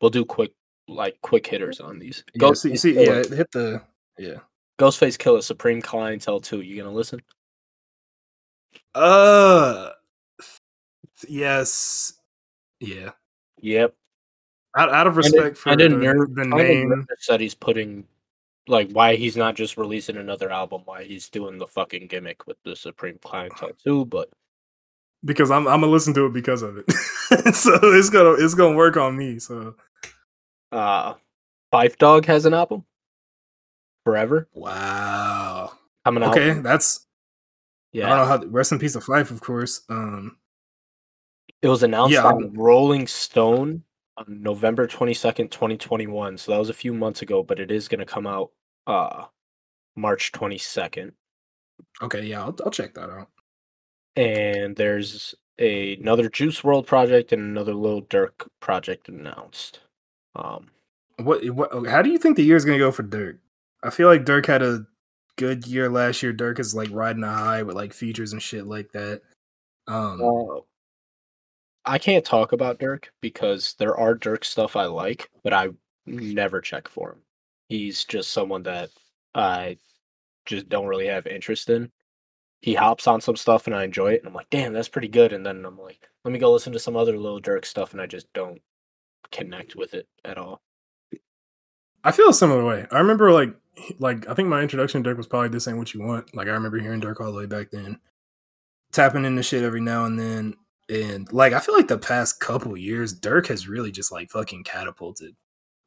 we'll do quick, like quick hitters on these. Yeah, see, see, yeah, hit the yeah. Ghostface Killah, Supreme Clientele 2. You gonna listen? Uh, yes, yeah. Yep. Out, out of respect for kinda the, ner- the name, that he's putting, like, why he's not just releasing another album, why he's doing the fucking gimmick with the Supreme Clientele 2. But because I'm I'm gonna listen to it because of it. so it's gonna it's gonna work on me. So uh, Phife Dawg has an album. Forever wow. coming out. Okay, that's yeah. I don't know how. Rest in peace of life, of course. Um, it was announced Yeah, on Rolling Stone on November twenty second, twenty twenty one. So that was a few months ago, but it is going to come out uh March twenty second. okay, yeah, I'll, I'll check that out. And there's a, another Juice WRLD project and another Lil Durk project announced. Um, What what? How do you think the year's gonna go for Durk? I feel like Durk had a good year last year. Durk is like riding a high with like features and shit like that. Um, I can't talk about Durk because there are Durk stuff I like, but I never check for him. He's just someone that I just don't really have interest in. He hops on some stuff and I enjoy it, and I'm like, damn, that's pretty good. And then I'm like, let me go listen to some other little Durk stuff, and I just don't connect with it at all. I feel a similar way. I remember like like I think my introduction to Durk was probably this ain't what you want. Like I remember hearing Durk all the way back then, tapping into shit every now and then, and like I feel like the past couple years, Durk has really just like fucking catapulted.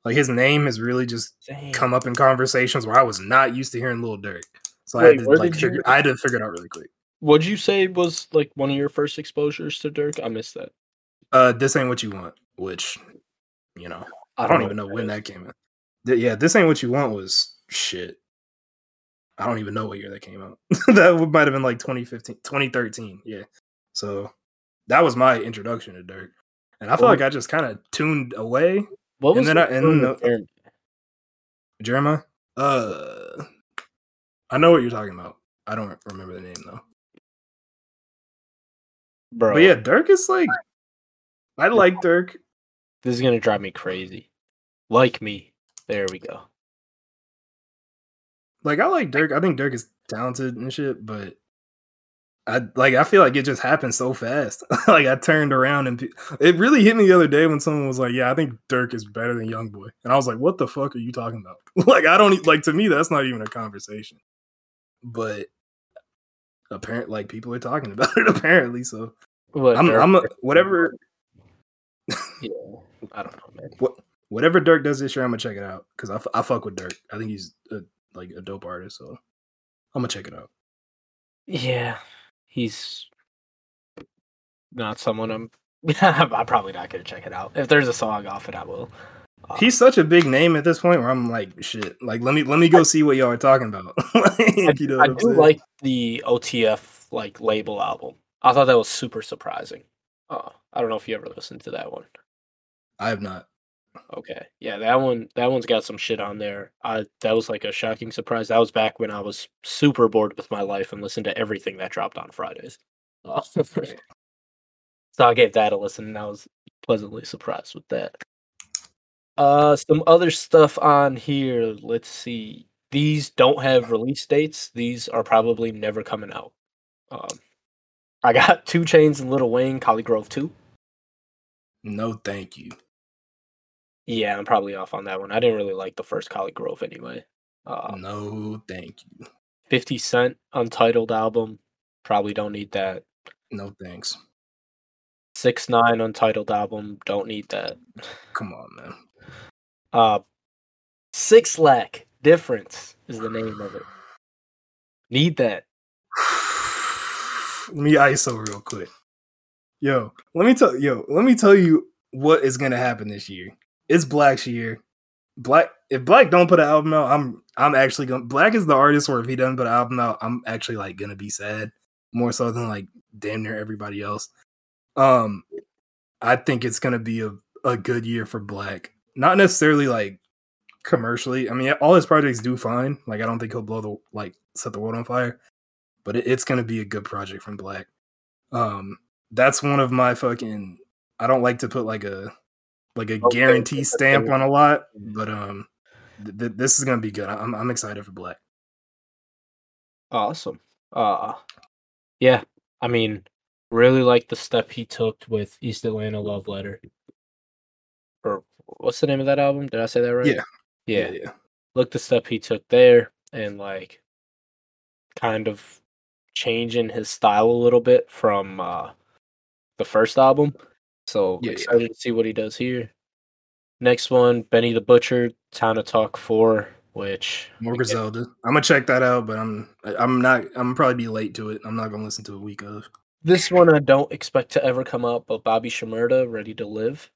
Like his name has really just Dang. come up in conversations where I was not used to hearing Little Durk. So I had to like did you- figure I had to figure it out really quick. What'd you say was like one of your first exposures to Durk? I missed that. Uh this ain't what you want, which you know, I don't even know when that came in. Th- yeah, this ain't what you want was shit. I don't even know what year that came out. that might have been like 2015, 2013. Yeah. So that was my introduction to Durk. And I feel Well- like I just kind of tuned away. What and was then the I- and the- Jeremiah? Uh I know what you're talking about. I don't remember the name though. bro? But yeah, Durk is like I like Durk. This is gonna drive me crazy. Like me. There we go. Like I like Durk. I think Durk is talented and shit, but I like I feel like it just happened so fast. like I turned around and pe- it really hit me the other day when someone was like, "Yeah, I think Durk is better than YoungBoy," and I was like, "What the fuck are you talking about?" like I don't like to me that's not even a conversation. But apparently, like people are talking about it apparently. So What, I'm Durk- I'm a, whatever yeah, I don't know, man. what whatever Durk does this year, I'm gonna check it out because I, f- I fuck with Durk. I think he's a, like a dope artist, so I'm gonna check it out. Yeah, he's not someone I'm. I'm probably not gonna check it out. If there's a song off it, I will. Uh, He's such a big name at this point where I'm like, shit. Like, let me let me go see what y'all are talking about. like, you know I do like the OTF like label album. I thought that was super surprising. Uh, I don't know if you ever listened to that one. I have not. Okay. Yeah, that one that one's got some shit on there. I that was like a shocking surprise. That was back when I was super bored with my life and listened to everything that dropped on Fridays. Uh, so I gave that a listen and I was pleasantly surprised with that. Uh some other stuff on here. Let's see. these don't have release dates. These are probably never coming out. Um, I got Two Chainz and Little Wayne, ColleGrove 2. No, thank you. Yeah, I'm probably off on that one. I didn't really like the first ColleGrove anyway. Uh, No, thank you. 50 Cent Untitled album. Probably don't need that. No thanks. Six Nine Untitled album. Don't need that. Come on, man. Uh, Six Lack Difference is the name of it. Need that. let me ISO real quick. Yo, let me tell yo, let me tell you what is gonna happen this year. It's 6LACK's year. 6LACK if 6LACK don't put an album out, I'm I'm actually gonna 6LACK is the artist, or if he doesn't put an album out, I'm actually like gonna be sad more so than like damn near everybody else. Um I think it's gonna be a, a good year for 6LACK. Not necessarily like commercially. I mean, all his projects do fine. Like I don't think he'll blow the like set the world on fire, but it, it's gonna be a good project from 6LACK. Um, that's one of my fucking. I don't like to put like a like a Okay, guarantee that's stamp fair. on a lot, but um, th- th- this is gonna be good. I'm I'm excited for 6LACK. Awesome. Uh yeah. I mean, really like the step he took with East Atlanta Love Letter. Or what's the name of that album? Did I say that right? Yeah. Yeah. yeah. Look the step he took there and like kind of changing his style a little bit from uh the first album. So Yeah, yeah. excited to see what he does here. Next one, Benny the Butcher, Tana Talk 4, which More Griselda. I'm gonna check that out, but I'm I'm not. I'm gonna probably be late to it. I'm not gonna listen to a week of. This one I don't expect to ever come out, but Bobby Shmurda, Ready to Live.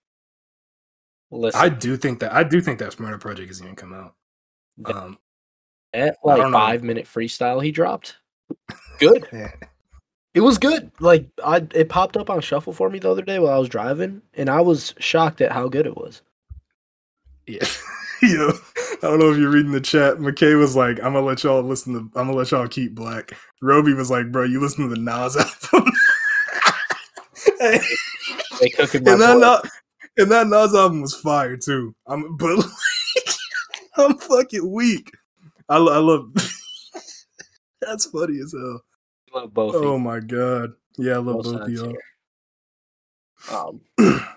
Listen, I do think that I do think that Shmurda project is gonna come out. Um, that like five minute freestyle he dropped. Good. yeah. It was good. Like I, it popped up on shuffle for me the other day while I was driving, and I was shocked at how good it was. Yeah. Yo, I don't know if you're reading the chat. McKay was like, I'm gonna let y'all listen to I'm gonna let y'all keep 6LACK. Roby was like, bro, you listen to the Nas album. Hey, They cooking my and that boy. And that Nas album was fire too. I'm but like, I'm fucking weak. I, I love that's funny as hell. Love both. Oh my god. Yeah, I love both both of y'all. Um,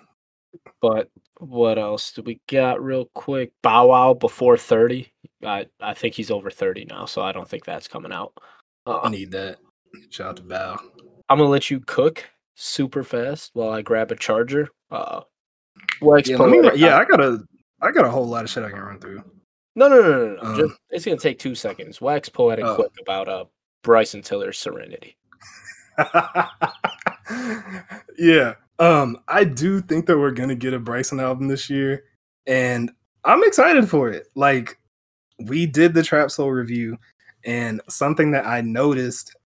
but what else do we got real quick? Bow Wow before thirty. I I think he's over thirty now, so I don't think that's coming out. I Uh, need that. Shout out to Bow. I'm gonna let you cook super fast while I grab a charger. Uh, Wax Yeah, me, yeah, I got a I got a whole lot of shit I can run through. No, no, no, no, no. Um, Just, it's gonna take two seconds. Wax poetic Oh. quick about uh Bryson Tiller's Serenity. yeah. Um, I do think that we're gonna get a Bryson album this year, and I'm excited for it. Like, we did the Trap Soul review, and something that I noticed,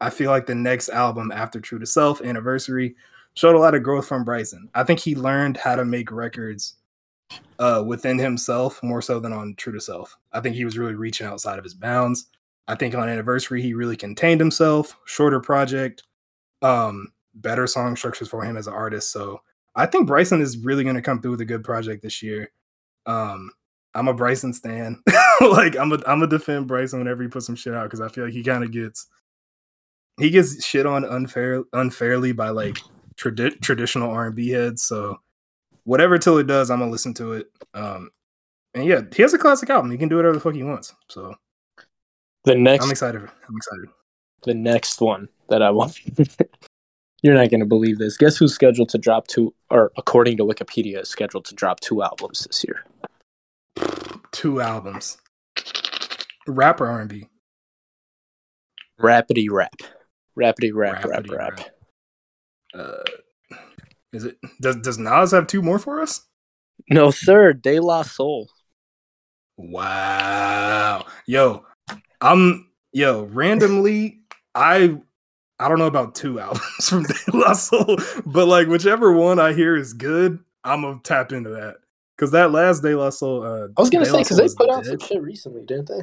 I feel like the next album after True to Self Anniversary showed a lot of growth from Bryson. I think he learned how to make records uh within himself more so than on True to Self. I think he was really reaching outside of his bounds. I think on Anniversary he really contained himself, shorter project, um, better song structures for him as an artist. So I think Bryson is really gonna come through with a good project this year. Um, I'm a Bryson stan. like I'm a I'm a defend Bryson whenever he puts some shit out because I feel like he kind of gets he gets shit on unfair unfairly by like tradi- traditional R&B heads. So whatever till Tiller does, I'm gonna listen to it. Um, and yeah, he has a classic album. He can do whatever the fuck he wants. So The next, I'm excited. I'm excited. the next one that I want. You're not gonna believe this. Guess who's scheduled to drop two, or according to Wikipedia, is scheduled to drop two albums this year. Two albums. Rap or R&B? Rapidy rap, rapidy rap, rap, rap. rap. Uh, is it does does Nas have two more for us? No sir, De La Soul. Wow. Yo, I'm yo, randomly I I don't know about two albums from De La Soul, but like whichever one I hear is good, I'm gonna tap into that. Cause that last De La Soul, uh, I was gonna De say because they put out dead. some shit recently, didn't they?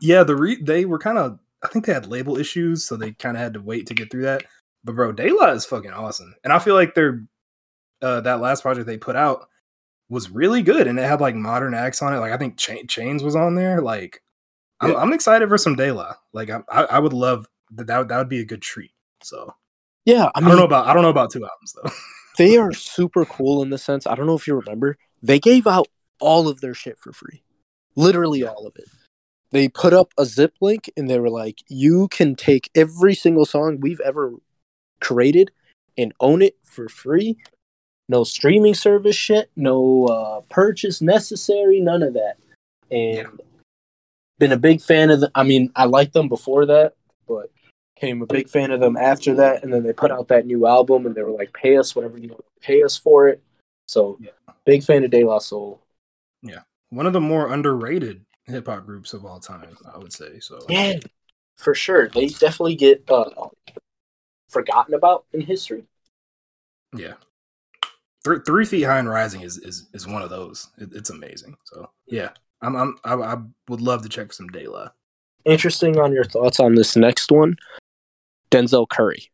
Yeah, the re- they were kind of I think they had label issues, so they kind of had to wait to get through that. But bro, De La is fucking awesome, and I feel like their uh, that last project they put out was really good, and it had like modern acts on it. Like I think Cha- Chainz was on there. Like I'm, Yeah. I'm excited for some De La. Like I, I, I would love that. That would, that would be a good treat. So Yeah, I I, don't know about I don't know about two albums though. they are super cool in the sense. I don't know if you remember, they gave out all of their shit for free, literally all of it. They put up a zip link and they were like, "You can take every single song we've ever created and own it for free. No streaming service shit, no uh, purchase necessary, none of that." And. Been a big fan of the. I mean, I liked them before that, but became a big fan of them after that. And then they put out that new album, and they were like, "Pay us whatever you pay us for it." So, Yeah. big fan of De La Soul. Yeah, one of the more underrated hip hop groups of all time, I would say. So Yeah, for sure. They definitely get uh, forgotten about in history. yeah. Three, three feet high and rising is is, is one of those. It, it's amazing. So yeah, I'm, I'm I, I would love to check some De La. Interesting on your thoughts on this next one, Denzel Curry.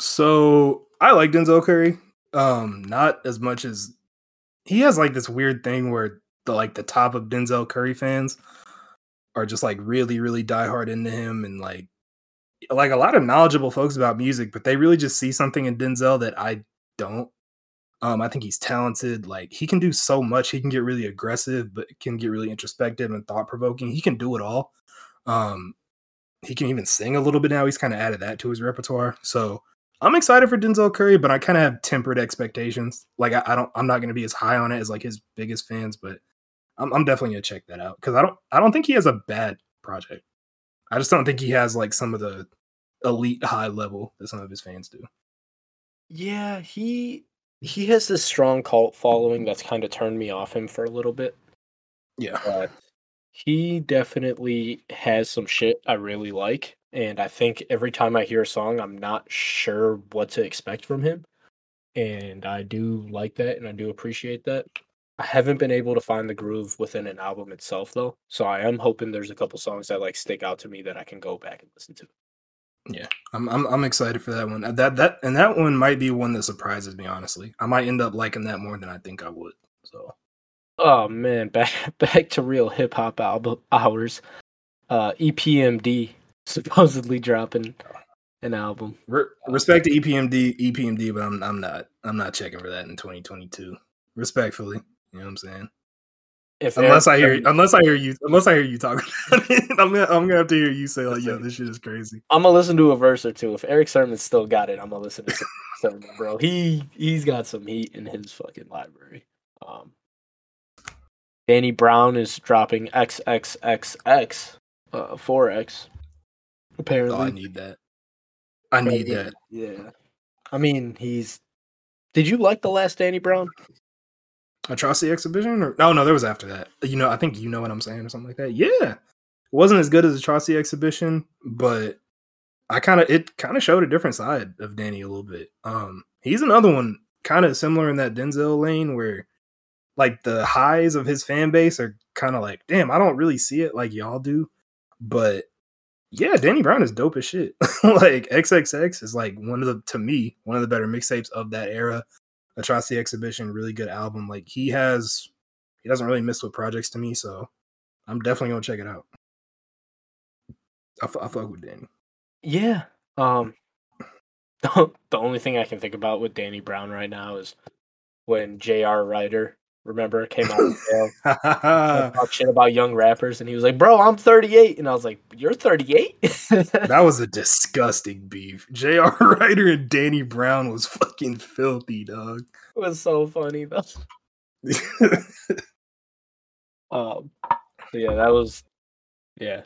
So I like Denzel Curry. Um, not as much as he has like this weird thing where the like the top of Denzel Curry fans are just like really, really diehard into him and like like a lot of knowledgeable folks about music, but they really just see something in Denzel that I don't. Um, I think he's talented. Like he can do so much. He can get really aggressive, but can get really introspective and thought provoking. He can do it all. Um, he can even sing a little bit now. He's kind of added that to his repertoire. So I'm excited for Denzel Curry, but I kind of have tempered expectations. Like I, I don't, I'm not going to be as high on it as like his biggest fans, but I'm, I'm definitely to check that out because I don't, I don't think he has a bad project. I just don't think he has like some of the elite high level that some of his fans do. Yeah, he he has this strong cult following that's kind of turned me off him for a little bit. Yeah, but he definitely has some shit I really like. And I think every time I hear a song, I'm not sure what to expect from him. And I do like that and I do appreciate that. I haven't been able to find the groove within an album itself though. So I am hoping there's a couple songs that like stick out to me that I can go back and listen to. I'm, I'm, I'm excited for that one. That, that, and that one might be one that surprises me. Honestly, I might end up liking that more than I think I would. So Oh man, back back to real hip hop album hours. Uh EPMD supposedly dropping an album. Re- respect to EPMD, EPMD, but I'm, I'm not, I'm not checking for that in 2022. Respectfully, you know what I'm saying. If unless I Eric- hear unless I hear you unless I hear you talk about it, I'm gonna I'm gonna have to hear you say like, yo, this shit is crazy. I'm gonna listen to a verse or two. If Erick Sermon's still got it, I'm gonna listen to some Sermon, bro. He he's got some heat in his fucking library. Um, Danny Brown is dropping XXXX, uh, 4X. Apparently, Oh, I need that. I need yeah, that. Yeah, I mean, he's. Did you like the last Danny Brown? Atrocity exhibition or no no there was after that. You know, I think you know what I'm saying or something like that. Yeah. It wasn't as good as Atrocity exhibition, but I kind of it kind of showed a different side of Danny a little bit. Um he's another one kind of similar in that Denzel lane where like the highs of his fan base are kind of like, damn, I don't really see it like y'all do. But yeah, Danny Brown is dope as shit. like XXX is like one of the to me, one of the better mixtapes of that era. Atrocity Exhibition, really good album. Like he has, he doesn't really miss with projects to me, so I'm definitely gonna check it out. I, fu- fuck with Danny. Yeah. Um, the only thing I can think about with Danny Brown right now is when J.R. Writer, remember, came out of jail. that talk shit about young rappers, and he was like, "Bro, I'm 38," and I was like, "You're 38." that was a disgusting beef. J.R. Writer and Danny Brown was fucking filthy, dog. it was so funny though. Um, so yeah, that was yeah.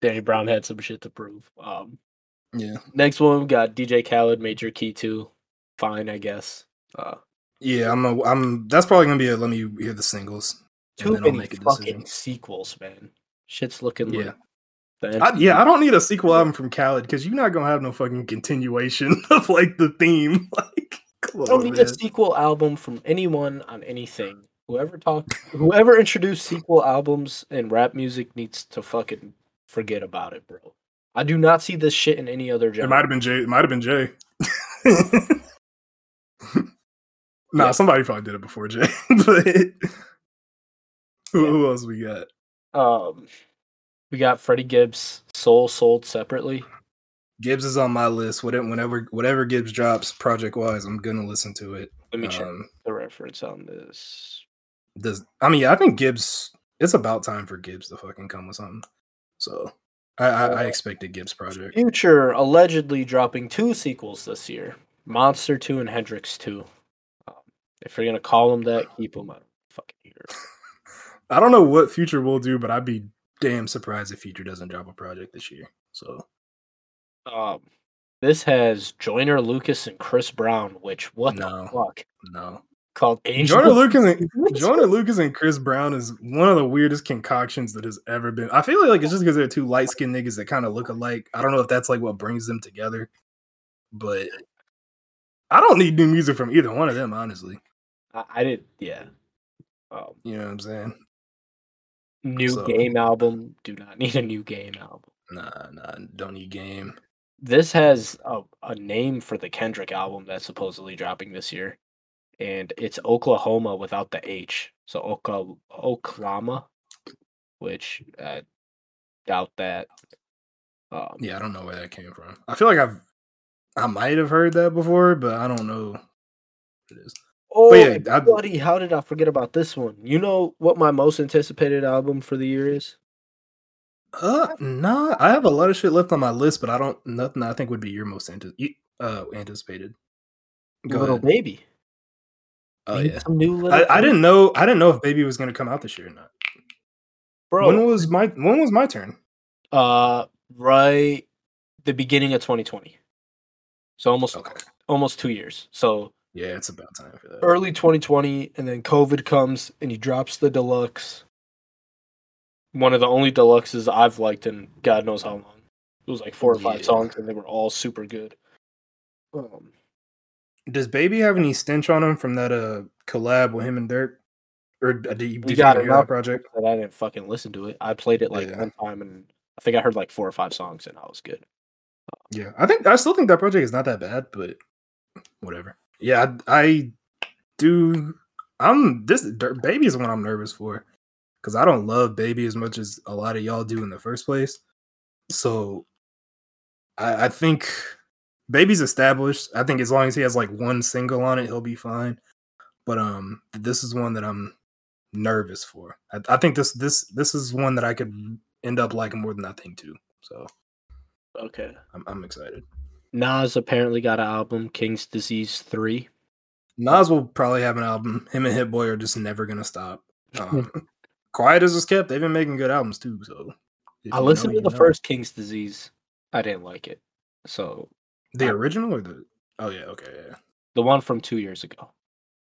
Danny Brown had some shit to prove. Um, yeah, next one we got DJ Khaled, Major Key Two. Fine, I guess. Uh, yeah. I'm. A, I'm. That's probably gonna be a. Let me hear the singles. too many fucking sequels, man. Shit's looking Yeah. lit. The I, yeah, I don't need a sequel album from Khaled because you're not gonna have no fucking continuation of like the theme. Like, come I don't on, need man. a sequel album from anyone on anything. Whoever talked, whoever introduced sequel albums in rap music needs to fucking forget about it, bro. I do not see this shit in any other genre. It might have been Jay. It might have been Jay. nah, Yeah. somebody probably did it before Jay. but who, Yeah. who else we got? Um, we got Freddie Gibbs Soul sold separately. Gibbs is on my list. Whatever, whenever, whatever Gibbs drops, project wise, I'm gonna listen to it. Let me check Um, the reference on this. does I mean, yeah, I think Gibbs. It's about time for Gibbs to fucking come with something. So, I, I, I Uh, expect a Gibbs project. Future allegedly dropping two sequels this year: Monster Two and Hendrix Two. If you're gonna call them that, keep them out. Fucking here. I don't know what Future will do, but I'd be damn surprised if Future doesn't drop a project this year. So, Um, this has Joyner Lucas and Chris Brown. Which what No. the fuck? no. Called Angel. Jordan Lucas and What? Lucas and Chris Brown is one of the weirdest concoctions that has ever been. I feel like it's just because they're two light skinned niggas that kind of look alike. I don't know if that's like what brings them together, but I don't need new music from either one of them, honestly. I, I did. Yeah. Um, You know what I'm saying? new So- game album. Do not need a new game album. Nah, nah, don't need game. This has a, a name for the Kendrick album that's supposedly dropping this year, and it's Oklahoma without the H. So Oka, Oklahoma, which I doubt that. Um, Yeah, I don't know where that came from. I feel like I've, I might have heard that before, but I don't know. What it is. Oh, yeah, I- buddy, how did I forget about this one? You know what my most anticipated album for the year is? Uh, nah, I have a lot of shit left on my list, but I don't nothing I think would be your most anti- uh anticipated. Go Little ahead. Baby. Oh yeah. some new I, I didn't know I didn't know if Baby was gonna come out this year or not. bro. When was my when was my turn? Uh, right, the beginning of 2020. So almost Okay. almost two years. So Yeah, it's about time for that. early 2020, and then COVID comes and he drops the deluxe. One of the only deluxes I've liked in God knows how long. It was like four or five Yeah. songs, and they were all super good. Um, Does Baby have any stench on him from that uh collab with him and Durk? Or uh, did you, did you got hear enough. that project? but I didn't fucking listen to it. I played it like Yeah. one time, and I think I heard like four or five songs, and I was good. Yeah, I think I still think that project is not that bad, but whatever. Yeah, I, I do. I'm this baby is one I'm nervous for because I don't love baby as much as a lot of y'all do in the first place. So I, I think baby's established. I think as long as he has like one single on it, he'll be fine. But um, this is one that I'm nervous for. I, I think this this this is one that I could end up liking more than I think too. So Okay. I'm, I'm excited. Nas apparently got an album, King's Disease Three. Nas will probably have an album. Him and Hit Boy are just never gonna stop. Um, Quiet as it's kept, they've been making good albums too. So I you know, listened to the know. first King's Disease. I didn't like it. So the original or the oh yeah okay yeah the one from two years ago.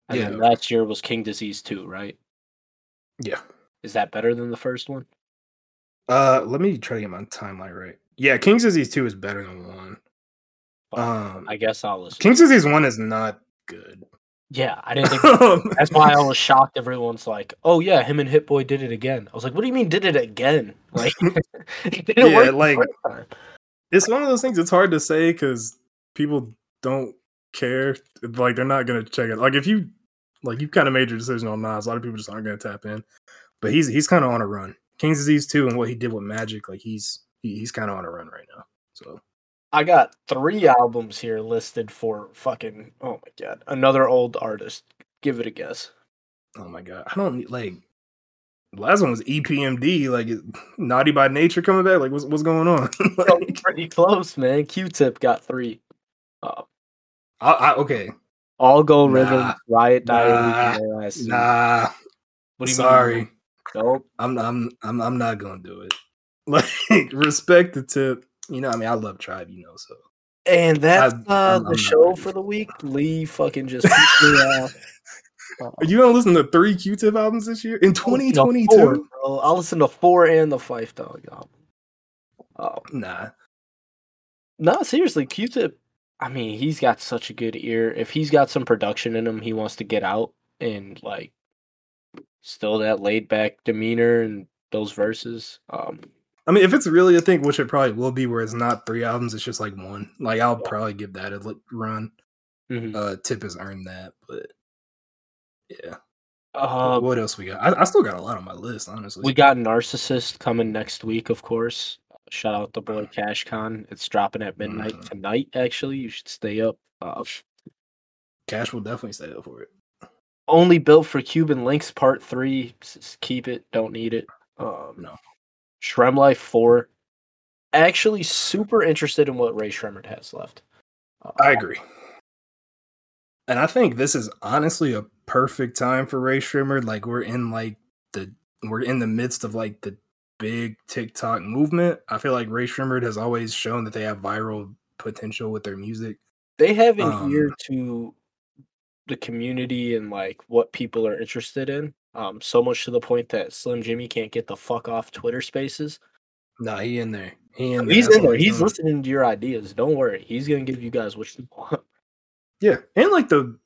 And Yeah, then okay. last year was King Disease Two, right? yeah. Is that better than the first one? Uh, let me try to get my timeline right. Yeah, King's Disease two is better than one. Um, I guess I'll listen. King's Disease one is not good. yeah, I didn't think That's why I was shocked. Everyone's like, "Oh yeah, him and Hit Boy did it again." I was like, "What do you mean did it again?" Like, it Yeah, like- it's one of those things. It's hard to say because people don't care. Like they're not gonna check it. Like if you like you kind of made your decision on Nas, a lot of people just aren't gonna tap in. But he's he's kind of on a run. King's Disease two and what he did with Magic, like he's he, he's kind of on a run right now. So I got three albums here listed for fucking. Oh my god, another old artist. Give it a guess. oh my god, I don't like. Last one was EPMD, like Naughty by Nature coming back. Like what's what's going on? like, Pretty close, man. Q-Tip got three. Uh, I, I, okay, All Go Nah. Rhythms, Riot Nah. Diary, and nah, What do you sorry. mean? Nope. I'm I'm I'm I'm not gonna do it. Like respect the tip. You know, I mean, I love Tribe. You know, so And that's I'm- uh, I'm- I'm the show for the week. Lee fucking just pissed me off. Uh, are you gonna listen to three Q-Tip albums this year in I'll listen to 2022? four, bro. I'll listen to four and the Phife Dawg album. Oh, Nah, no, seriously, Q-Tip. I mean, he's got such a good ear. If he's got some production in him, he wants to get out and like still that laid back demeanor and those verses. Um, I mean, if it's really a thing, which it probably will be, where it's not three albums, it's just like one. Like I'll probably give that a run. mhm. Uh, Tip has earned that, but yeah, Uh, what else we got? I, I still got a lot on my list, honestly. we got Narcissist coming next week, of course. Shout out the boy Cash Con. It's dropping at midnight Mhm. tonight. Actually, you should stay up. Uh, Cash will definitely stay up for it. only built for Cuban Linx Part Three. Keep it. Don't need it. Um, No. SremmLife Four. Actually, super interested in what Rae Sremmurd has left. Uh, I agree. And I think this is honestly a perfect time for Rae Sremmurd. Like we're in like the we're in the midst of like the big TikTok movement. I feel like Rae Sremmurd has always shown that they have viral potential with their music. they have an Um, ear to the community and like what people are interested in. Um, so much to the point that Slim Jxmmi can't get the fuck off Twitter Spaces. Nah, he in there. He in. He's That's in there. He's listening to your ideas. Don't worry. He's gonna give you guys what you want. Yeah, and like the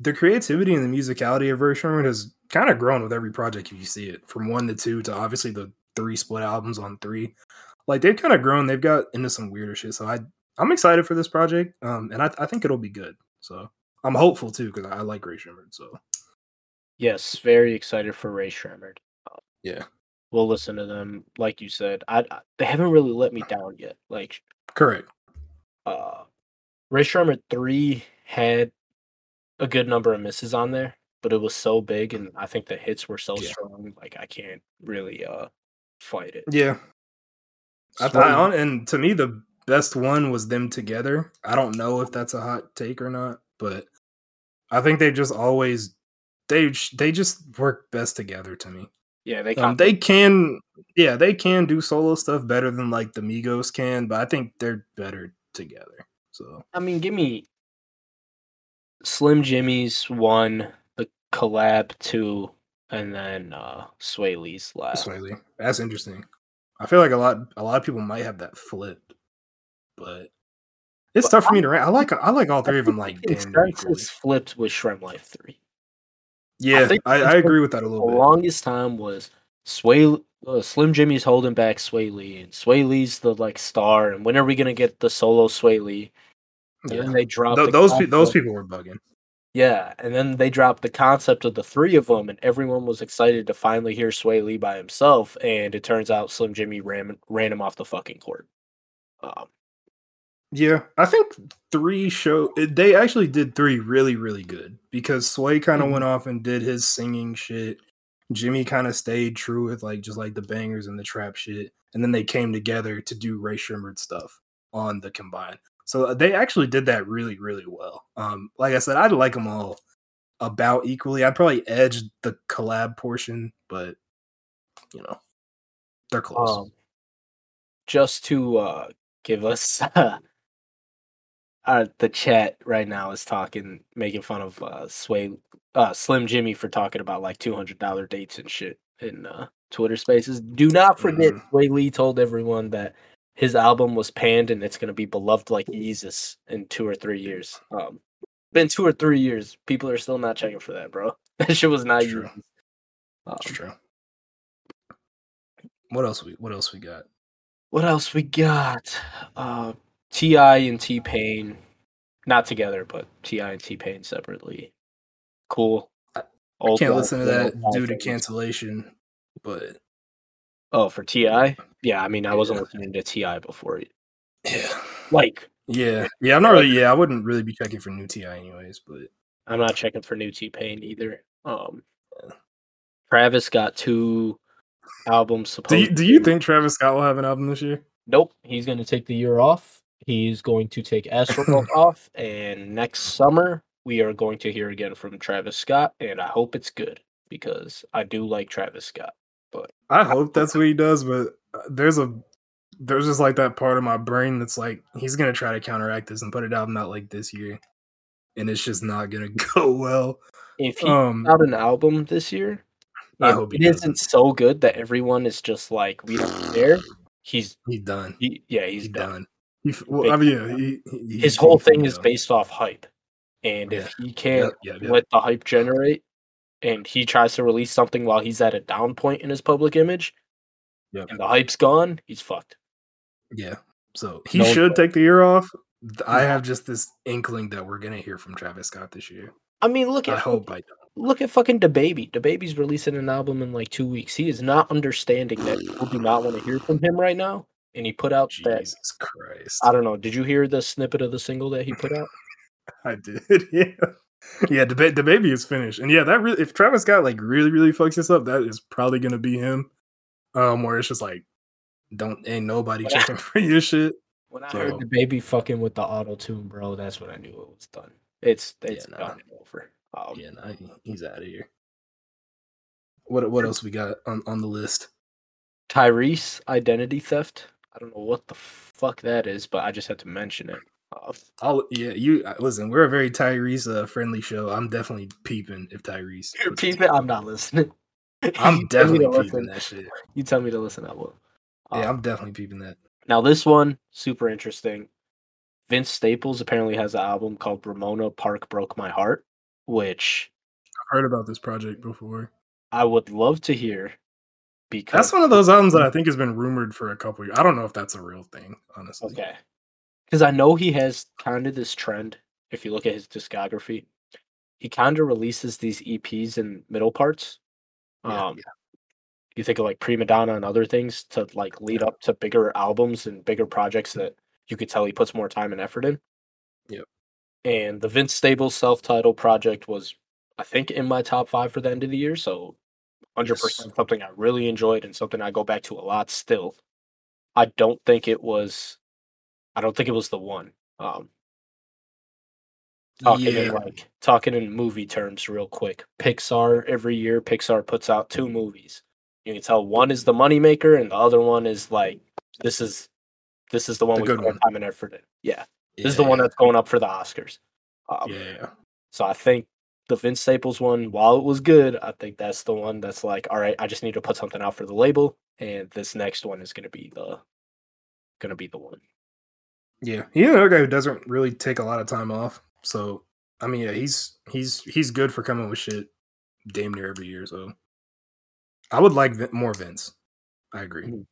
the creativity and the musicality of Rae Sremmurd has kind of grown with every project if you see it from one to two to obviously the three split albums on three. Like they've kind of grown. They've got into some weirder shit. So I I'm excited for this project, um, and I, I think it'll be good. So I'm hopeful too because I like Rae Sremmurd. So Yes, very excited for Rae Sremmurd. yeah, We'll listen to them. Like you said, I, I they haven't really let me down yet. Like correct. uh Rae Sremmurd three had a good number of misses on there, but it was so big and I think the hits were so Yeah. strong, like I can't really uh fight it. Yeah, I, Sway- I, hon- and to me the best one was them together. I don't know if that's a hot take or not, but I think they just always they they just work best together to me. yeah, they Um, they can, yeah, they can do solo stuff better than like the Migos can, but I think they're better together. So I mean, give me Slim Jxmmi's one, the collab two, and then uh Swae Lee's last. Swae Lee. that's interesting. I feel like a lot a lot of people might have that flipped, but it's But tough for me to rank. I like I like all three of them like damn near equally. Consensus flipped with SremmLife three. Yeah, think I, I agree with that a The little bit. longest time was Swae uh, Slim Jxmmi's holding back Swae Lee, and Swae Lee's the like star. And when are we gonna get the solo Swae Lee? And Yeah. then they dropped Th- the those pe- those people were bugging. Yeah, and then they dropped the concept of the three of them, and everyone was excited to finally hear Swae Lee by himself. And it turns out Slim Jxmmi ran ran him off the fucking court. Um, Yeah, I think three show they actually did three really really good because Swae kind of Mhm. went off and did his singing shit. Jxmmi kind of stayed true with like just like the bangers and the trap shit, and then they came together to do Rae Sremmurd stuff on the combine. So uh, they actually did that really really well. Um, like I said, I'd like them all about equally. I'd probably edge the collab portion, but you know they're close. um, just to uh, give us uh, the chat right now is talking, making fun of uh, Swae uh, Slim Jxmmi for talking about like two hundred dollar dates and shit in uh, Twitter Spaces. Do not forget, Mhm. Swae Lee told everyone that his album was panned and it's going to be beloved like Jesus in two or three years. Um, been two or three years, people are still not checking for that, bro. That shit was not true. Um, true. What else we what else we got? What else we got? Uh, T.I. and T Pain, not together, but T.I. and T Pain separately. Cool. I- Can't listen to that due to cancellation, but Oh, for T.I.? Yeah, I mean, I wasn't Yeah. listening to T.I. before. yeah, Like, yeah, yeah. I'm not really. Yeah, I wouldn't really be checking for new T.I. anyways. But I'm not checking for new T Pain either. Um, Travis got two albums. do you do you think Travis Scott will have an album this year? Nope. He's going to take the year off. He's going to take Astroworld off, and next summer we are going to hear again from Travis Scott, and I hope it's good because I do like Travis Scott. But I hope that's what he does, but uh, there's a there's just like that part of my brain that's like he's gonna try to counteract this and put album out like this year, and it's just not gonna go well. If he Um, out an album this year, I hope he it isn't so good that everyone is just like we don't care. He's he's done. he, yeah he's, He's done. done. He, well, I mean, yeah, he, he, His whole thing is based off hype, and if he can't Yeah, yeah, yeah. let the hype generate, and he tries to release something while he's at a down point in his public image, Yep. and the hype's gone, he's fucked. Yeah. So he No should take the year off. I have just this inkling that we're gonna hear from Travis Scott this year. I mean, look I at hope I don't. look at fucking DaBaby. DaBaby's releasing an album in like two weeks. He is not understanding that people do not want to hear from him right now. And he put out that Jesus Christ. I don't know. Did you hear the snippet of the single that he put out? I did. Yeah. Yeah, the, ba- DaBaby is finished. And yeah, that really if Travis Scott like really, really fucks this up, that is probably gonna be him. Um, where it's just like don't ain't nobody I- checking for your shit. When I So- heard DaBaby fucking with the auto tune, bro, that's when I knew it was done. It's it's nah. done over. Um, Yeah, nah, he- he's out of here. What what else we got on, on the list? Tyrese identity theft. I don't know what the fuck that is, but I just had to mention it. Uh, I'll yeah, you uh, listen, we're a very Tyrese uh, friendly show. I'm definitely peeping if Tyrese. you're peeping? I'm not listening. I'm You tell me definitely peeping listen. that shit. You tell me to listen. I will. Yeah, Um, I'm definitely peeping that. Now this one super interesting. Vince Staples apparently has an album called Ramona Park Broke My Heart, which I've heard about this project before. I would love to hear. Because That's one of those albums that I think has been rumored for a couple years. I don't know if that's a real thing, honestly. Okay. Because I know he has kind of this trend. If you look at his discography, he kind of releases these EPs in middle parts. Yeah, Um, you think of like Prima Donna and other things to like lead Yeah. up to bigger albums and bigger projects that you could tell he puts more time and effort in. Yep. And the Vince Staples self-titled project was, I think, in my top five for the end of the year. So, hundred percent something I really enjoyed and something I go back to a lot still. I don't think it was. I don't think it was the one. Um, talking in like talking in movie terms real quick. Pixar every year Pixar puts out two movies. You can tell one is the moneymaker and the other one is like this is this is the one The we put one. time and effort in. Yeah. This is the one that's going up for the Oscars. Um, yeah. so I think the Vince Staples one, while it was good, I think that's the one that's like, all right, I just need to put something out for the label, and this next one is gonna be the gonna be the one. Yeah, he's another guy who doesn't really take a lot of time off. So I mean, yeah, he's he's he's good for coming with shit damn near every year. So I would like more Vince. I agree.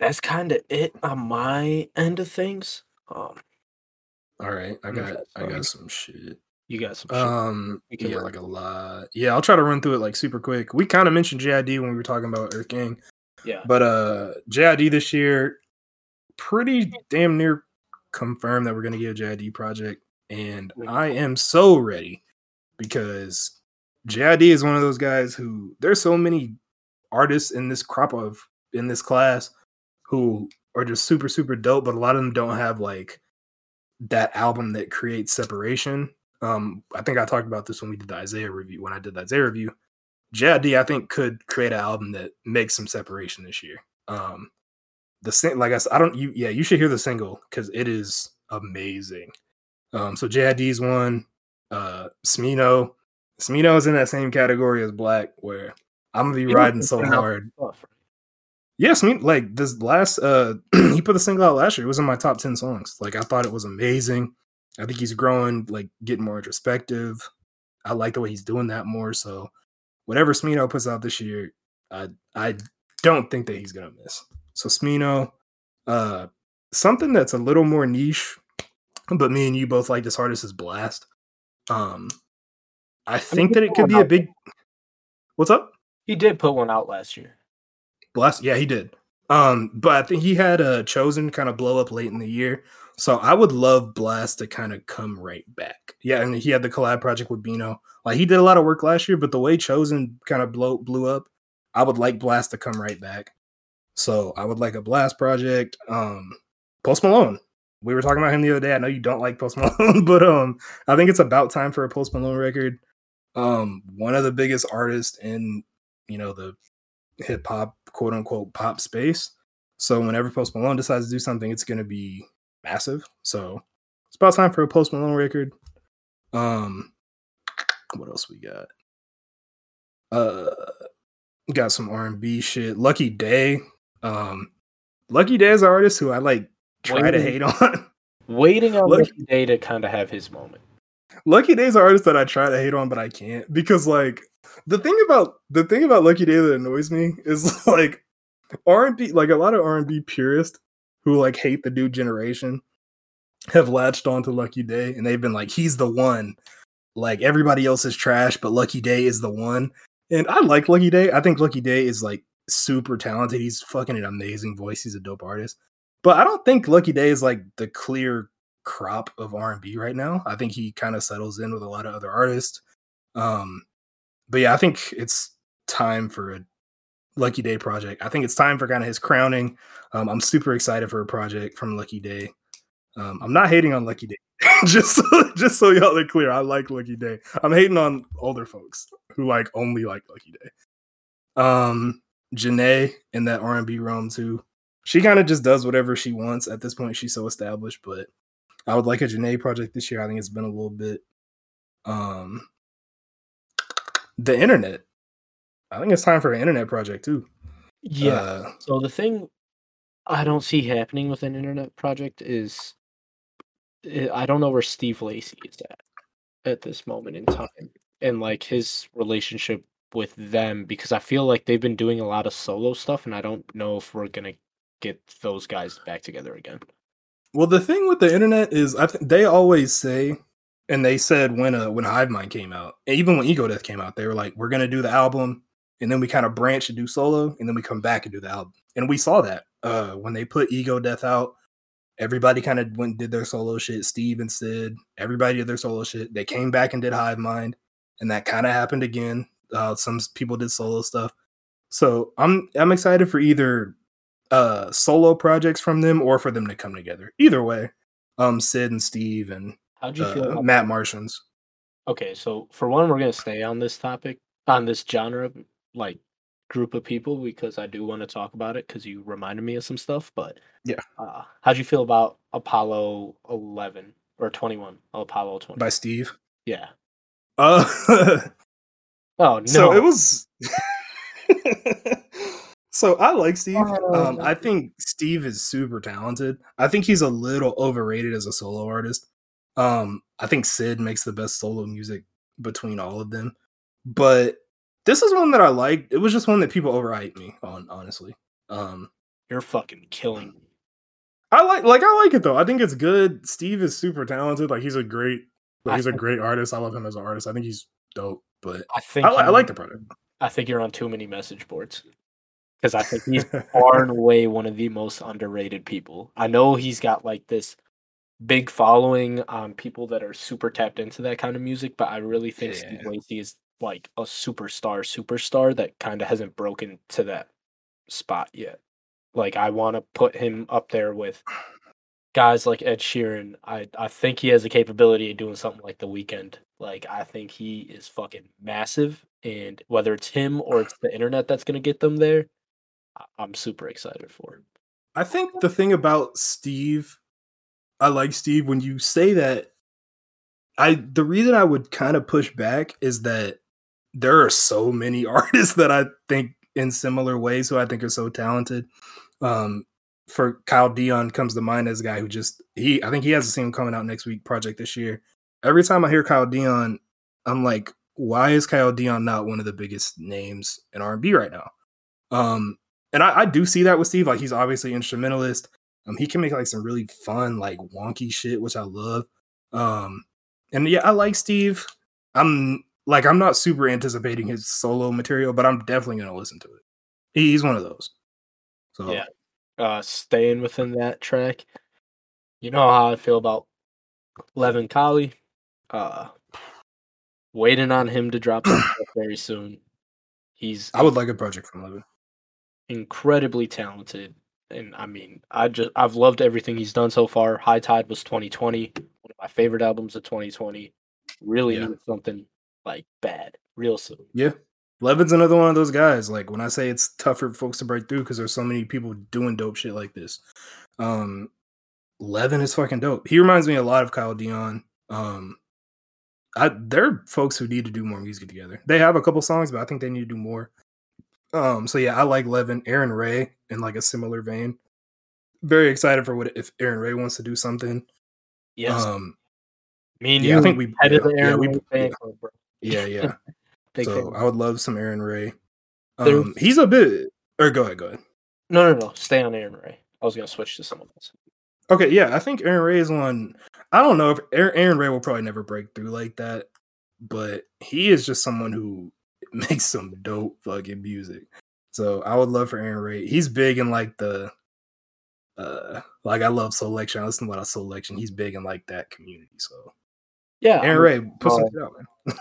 That's kind of it on my end of things. Um, All right, I got I got some shit. You got some shit. Um, yeah, like a lot. Yeah, I'll try to run through it like super quick. We kind of mentioned JID when we were talking about Earth Gang, yeah, but uh, JID this year, pretty damn near confirmed that we're gonna get a JID project, and. I am so ready because JID is one of those guys who there's so many artists in this crop of in this class who are just super super dope, but a lot of them don't have like that album that creates separation. Um, I think I talked about this when we did the Isaiah review. When I did the Isaiah review, JID I think could create an album that makes some separation this year. Um, the sing- like I said, I don't you yeah you should hear the single because it is amazing. Um, so JID's one, uh, Smino, Smino is in that same category as 6LACK, where I'm gonna be riding so hard. Yes, me like this last uh he put the single out last year. It was in my top 10 songs. Like I thought it was amazing. I think he's growing, like getting more introspective. I like the way he's doing that more. So whatever Smino puts out this year, I I don't think that he's gonna miss. So Smino, uh something that's a little more niche, but me and you both like this artist is Blxst. Um I think that it could be a big what's up? He did put one out last year. Blxst, yeah, he did. Um, but I think he had a chosen kind of blow up late in the year. So I would love Blxst to kind of come right back. Yeah, and he had the collab project with Bino. Like he did a lot of work last year, but the way Chosen kind of blow blew up, I would like Blxst to come right back. So I would like a Blxst project. Um, Post Malone. We were talking about him the other day. I know you don't like Post Malone, but um, I think it's about time for a Post Malone record. Um, one of the biggest artists in you know the hip hop, quote unquote, pop space. So whenever Post Malone decides to do something, it's going to be massive. So it's about time for a Post Malone record. Um, what else we got? Uh, got some R and B shit. Lucky Daye. Um, Lucky Daye is an artist who I like try to hate on. Waiting on Look- Lucky Daye to kind of have his moment. Lucky Daye's an artist that I try to hate on, but I can't because like the thing about the thing about Lucky Daye that annoys me is like R and B, like a lot of R and B purists who like hate the new generation have latched onto Lucky Daye and they've been like, he's the one. like everybody else is trash, but Lucky Daye is the one. And I like Lucky Daye. I think Lucky Daye is like super talented. He's fucking an amazing voice. He's a dope artist. But I don't think Lucky Daye is like the clear crop of R&B right now. I think he kind of settles in with a lot of other artists. Um but yeah, I think it's time for a Lucky Daye project. I think it's time for kind of his crowning. Um, I'm super excited for a project from Lucky Daye. Um, I'm not hating on Lucky Daye. just so, just so y'all are clear, I like Lucky Daye. I'm hating on older folks who like only like Lucky Daye. Um, Jhené in that R&B realm too. She kind of just does whatever she wants at this point. She's so established, but I would like a Jhené project this year. I think it's been a little bit. Um, the internet. I think it's time for an internet project too. Yeah. Uh, so the thing I don't see happening with an internet project is I I don't know where Steve Lacy is at at this moment in time and like his relationship with them because I feel like they've been doing a lot of solo stuff and I don't know if we're going to get those guys back together again. Well, the thing with the internet is, I th- they always say, and they said when uh, when Hive Mind came out, even when Ego Death came out, they were like, "We're gonna do the album, and then we kind of branch and do solo, and then we come back and do the album." And we saw that uh, when they put Ego Death out. Everybody kind of went and did their solo shit. Steve and Syd, everybody did their solo shit. They came back and did Hive Mind, and that kind of happened again. Uh, some people did solo stuff, so I'm I'm excited for either uh solo projects from them or for them to come together. Either way, um Syd and Steve and How'd you feel uh, about Matt Martians. Okay, so for one, we're gonna stay on this topic, on this genre, like group of people, because I do want to talk about it because you reminded me of some stuff. But Yeah. uh, how'd you feel about Apollo Eleven or Twenty One? Apollo Twenty. by Steve. yeah. Uh Oh no. so it was So I like Steve. Oh, Um I think Steve is super talented. I think he's a little overrated as a solo artist. Um I think Syd makes the best solo music between all of them. But this is one that I liked. It was just one that people overhyped me on, honestly. Um You're fucking killing me. I like like I like it though. I think it's good. Steve is super talented. Like he's a great like, he's a great artist. I love him as an artist. I think he's dope. But I think I, I like the product. I think you're on too many message boards because I think he's far and away one of the most underrated people. I know he's got like this big following on people that are super tapped into that kind of music, but I really think Steve Yeah. Lacy is like a superstar, superstar that kind of hasn't broken to that spot yet. Like I want to put him up there with guys like Ed Sheeran. I I think he has the capability of doing something like The Weeknd. Like I think he is fucking massive, and whether it's him or it's the internet that's gonna get them there, I'm super excited for. I think the thing about Steve, I like Steve when you say that. I the reason I would kind of push back is that there are so many artists that I think in similar ways who I think are so talented. Um, for Kyle Dion comes to mind as a guy who just he I think he has a single coming out next week project this year. Every time I hear Kyle Dion, I'm like, why is Kyle Dion not one of the biggest names in R&B right now? Um, and I, I do see that with Steve. Like he's obviously instrumentalist. Um, he can make like some really fun, like wonky shit, which I love. Um, and yeah, I like Steve. I'm like I'm not super anticipating his solo material, but I'm definitely gonna listen to it. He's one of those. So Yeah. Uh, staying within that track, you know how I feel about Leven Kali. Uh, waiting on him to drop very soon. He's I would like a project from Leven. incredibly talented. And I mean, I just I've loved everything he's done so far. High Tide was 2020, one of my favorite albums of 2020. Really Yeah. needed something like bad, real soon. Yeah. Leven's another one of those guys. Like when I say it's tough for folks to break through because there's so many people doing dope shit like this. Um Leven is fucking dope. He reminds me a lot of Kyle Dion. Um I there are folks who need to do more music together. They have a couple songs, but I think they need to do more. Um, so yeah, I like Leven, Aaron Ray in like a similar vein. Very excited for what if Aaron Ray wants to do something. Yes, Um me and yeah, I think we- head of yeah, yeah, we- yeah. club. Yeah, yeah. So fan. I would love some Aaron Ray. Um he's a bit or go ahead, go ahead. No, no, no. Stay on Aaron Ray. I was gonna switch to someone else. Okay, yeah, I think Aaron Ray is one. I don't know if Aaron, Aaron Ray will probably never break through like that. but he is just someone who makes some dope fucking music. So I would love for Aaron Ray. He's big in like the uh like I love selection. I listen to a lot of selection. He's big in like that community. So Yeah, Aaron Ray, put uh, shit out,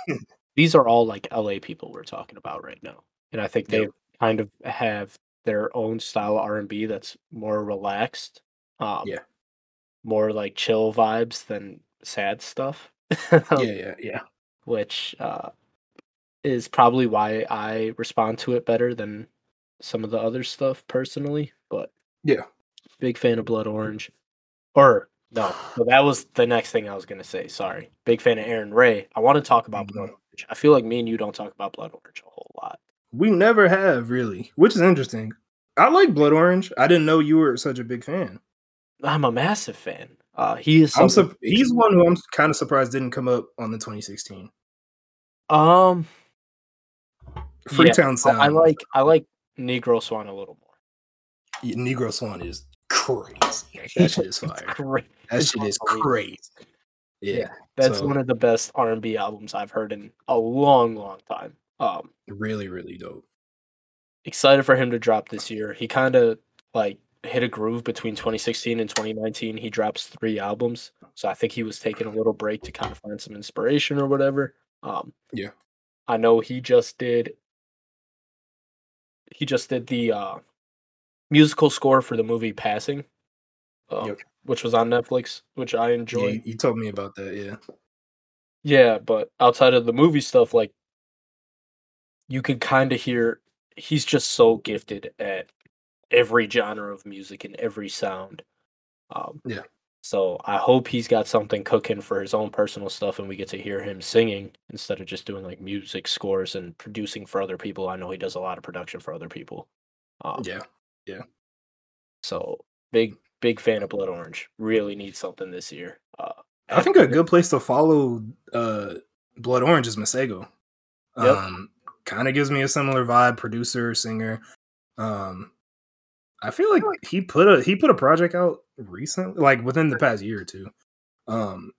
man. these are all like LA people we're talking about right now, and I think they Yep. kind of have their own style of R and B that's more relaxed, um, Yeah. more like chill vibes than sad stuff. yeah, yeah, yeah. which uh, is probably why I respond to it better than some of the other stuff personally. But Yeah. big fan of Blood Orange. Or no, so that was the next thing I was gonna say. Sorry, big fan of Aaron Ray. I want to talk about Blood Mhm. Orange. I feel like me and you don't talk about Blood Orange a whole lot. We never have really, which is interesting. I like Blood Orange. I didn't know you were such a big fan. I'm a massive fan. Uh, he is. Sup- he's one who I'm kind of surprised didn't come up on the 2016 um. Freetown I- Sound. I like. I like Negro Swan a little more. Yeah, Negro Swan is crazy. That shit is fire. That shit is crazy. Yeah, Yeah, That's so- one of the best R and B albums I've heard in a long, long time. Um, really, really dope. excited for him to drop this year. He kind of like hit a groove between 2016 and 2019. He drops three albums, so I think he was taking a little break to kind of find some inspiration or whatever. Um, Yeah. I know he just did. He just did the uh, musical score for the movie Passing, um, Yep. Which was on Netflix, which I Yeah, enjoyed. you, you told me about that. Yeah, Yeah, but outside of the movie stuff, like you can kind of hear he's just so gifted at every genre of music and every sound. Um, Yeah. So I hope he's got something cooking for his own personal stuff, and we get to hear him singing instead of just doing like music scores and producing for other people. I know he does a lot of production for other people. Um, yeah, yeah. So big, big fan of Blood Orange. Really need something this year. Uh, I think a good place to follow uh, Blood Orange is Masego. Yep. Um, kind of gives me a similar vibe. Producer, singer. Um, I feel like he put a he put a project out recently, like within the past year or two. Um,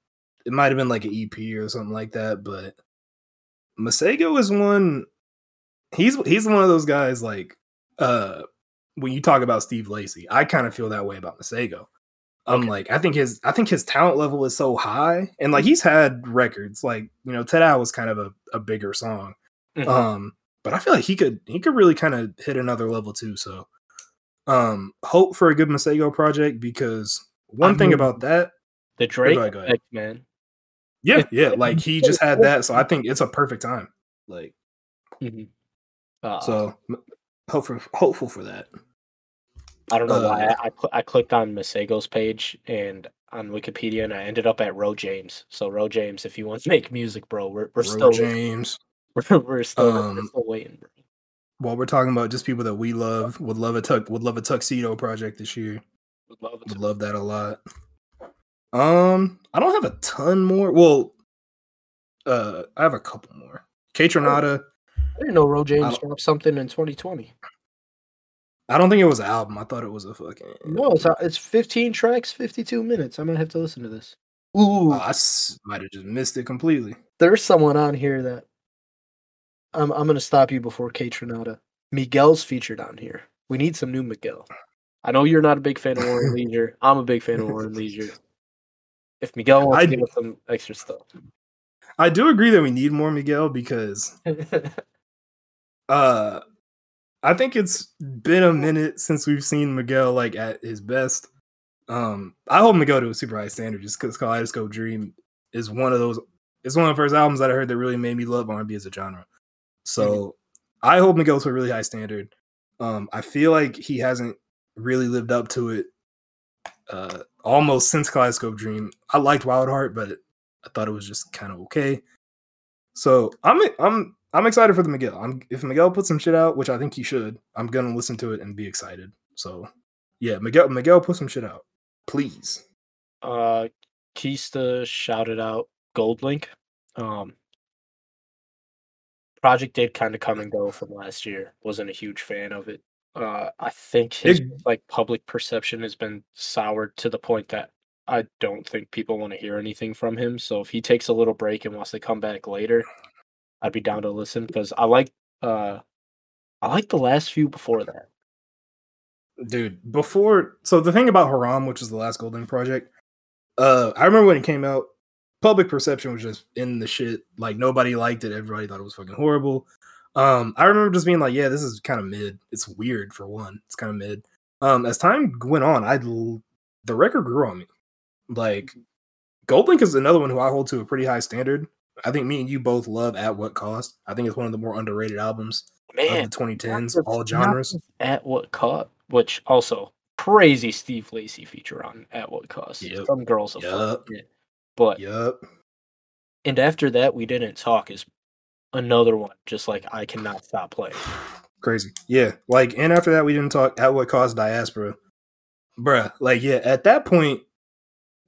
it might have been like an EP or something like that, but Masego is one. He's he's one of those guys like uh when you talk about Steve Lacy, I kind of feel that way about Masego. I'm Okay. like, I think his I think his talent level is so high, and like he's had records, like you know, Tadow was kind of a, a bigger song, mhm. um, but I feel like he could he could really kind of hit another level too. So, um, hope for a good Masego project because one I thing mean, about that, the Drake go effect, man. yeah, yeah, like he just had that, so I think it's a perfect time. Like, Mhm. Uh, so hopeful hopeful for that. I don't know why uh, I I, cl- I clicked on Masego's page and on Wikipedia and I ended up at Ro James. So Ro James, if you want to make music, bro, we're we're Ro still James. we're, we're still we're Um, still waiting, bro. While we're talking about just people that we love, would love a tuck would love a tuxedo project this year. Would love Would love that a lot. Um, I don't have a ton more. Well, uh, I have a couple more. Kaytranada. I didn't know Ro James dropped something in 2020. I don't think it was an album. I thought it was a fucking. No, it's uh, it's 15 tracks, 52 minutes. I might have to listen to this. Ooh, Oh, I s- might have just missed it completely. there's someone on here that I'm I'm gonna stop you before Kaytranada. Miguel's featured on here. We need some new Miguel. I know you're not a big fan of Warren Leisure. I'm a big fan of War & Leisure. If Miguel wants I- to give us some extra stuff. I do agree that we need more Miguel because uh I think it's been a minute since we've seen Miguel like at his best. Um I hold Miguel to a super high standard just because Kaleidoscope Dream is one of those it's one of the first albums that I heard that really made me love R&B as a genre. So I hold Miguel to a really high standard. Um I feel like he hasn't really lived up to it uh almost since Kaleidoscope Dream. I liked Wild Heart, but I thought it was just kind of okay. So I'm I'm I'm excited for the Miguel. I'm if Miguel puts some shit out, which I think he should, I'm gonna listen to it and be excited. So yeah, Miguel Miguel put some shit out. Please. uh Keista shouted out Gold Link. Um project did kind of come and go from last year. Wasn't a huge fan of it. Uh I think his It- like public perception has been soured to the point that I don't think people want to hear anything from him. So if he takes a little break and wants to come back later, I'd be down to listen because I like uh I like the last few before that. dude before so the thing about haram which is the last GoldLink project uh i remember when it came out public perception was just in the shit like nobody liked it everybody thought it was fucking horrible. Um i remember just being like yeah this is kind of mid. It's weird for one it's kind of mid. Um as time went on i the record grew on me. Like goldlink is another one who i hold to a pretty high standard i think me and you both love at what cost i think it's one of the more underrated albums Man, of the 2010s not all genres At what cost? Which also crazy Steve Lacy feature on At What Cost. Yep. Some girls Yup. fucking it. But yep. and after that we didn't talk is another one just like I cannot stop playing. Crazy. Yeah. Like, and after that, we didn't talk at what cost diaspora. Bruh. Like, yeah, at that point,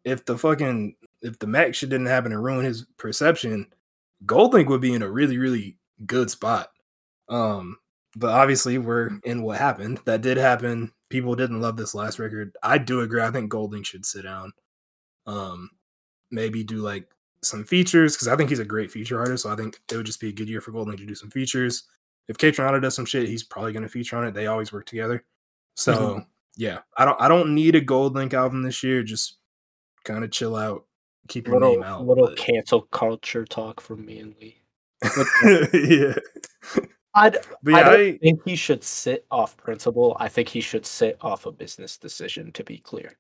if the fucking if the Mac shit didn't happen and ruin his perception, GoldLink would be in a really, really good spot. Um, but obviously we're in what happened. That did happen. People didn't love this last record. I do agree. I think GoldLink should sit down. Um, maybe do like some features because I think he's a great feature artist. So I think it would just be a good year for GoldLink to do some features if Kaytranada does some shit, he's probably going to feature on it. They always work together. So Mhm. yeah, I don't I don't need a GoldLink album this year. Just kind of chill out, keep your Little name out. little but- cancel culture talk from me and Lee. yeah, I'd, but I don't I, think he should sit off principle. I think he should sit off a business decision. To be clear,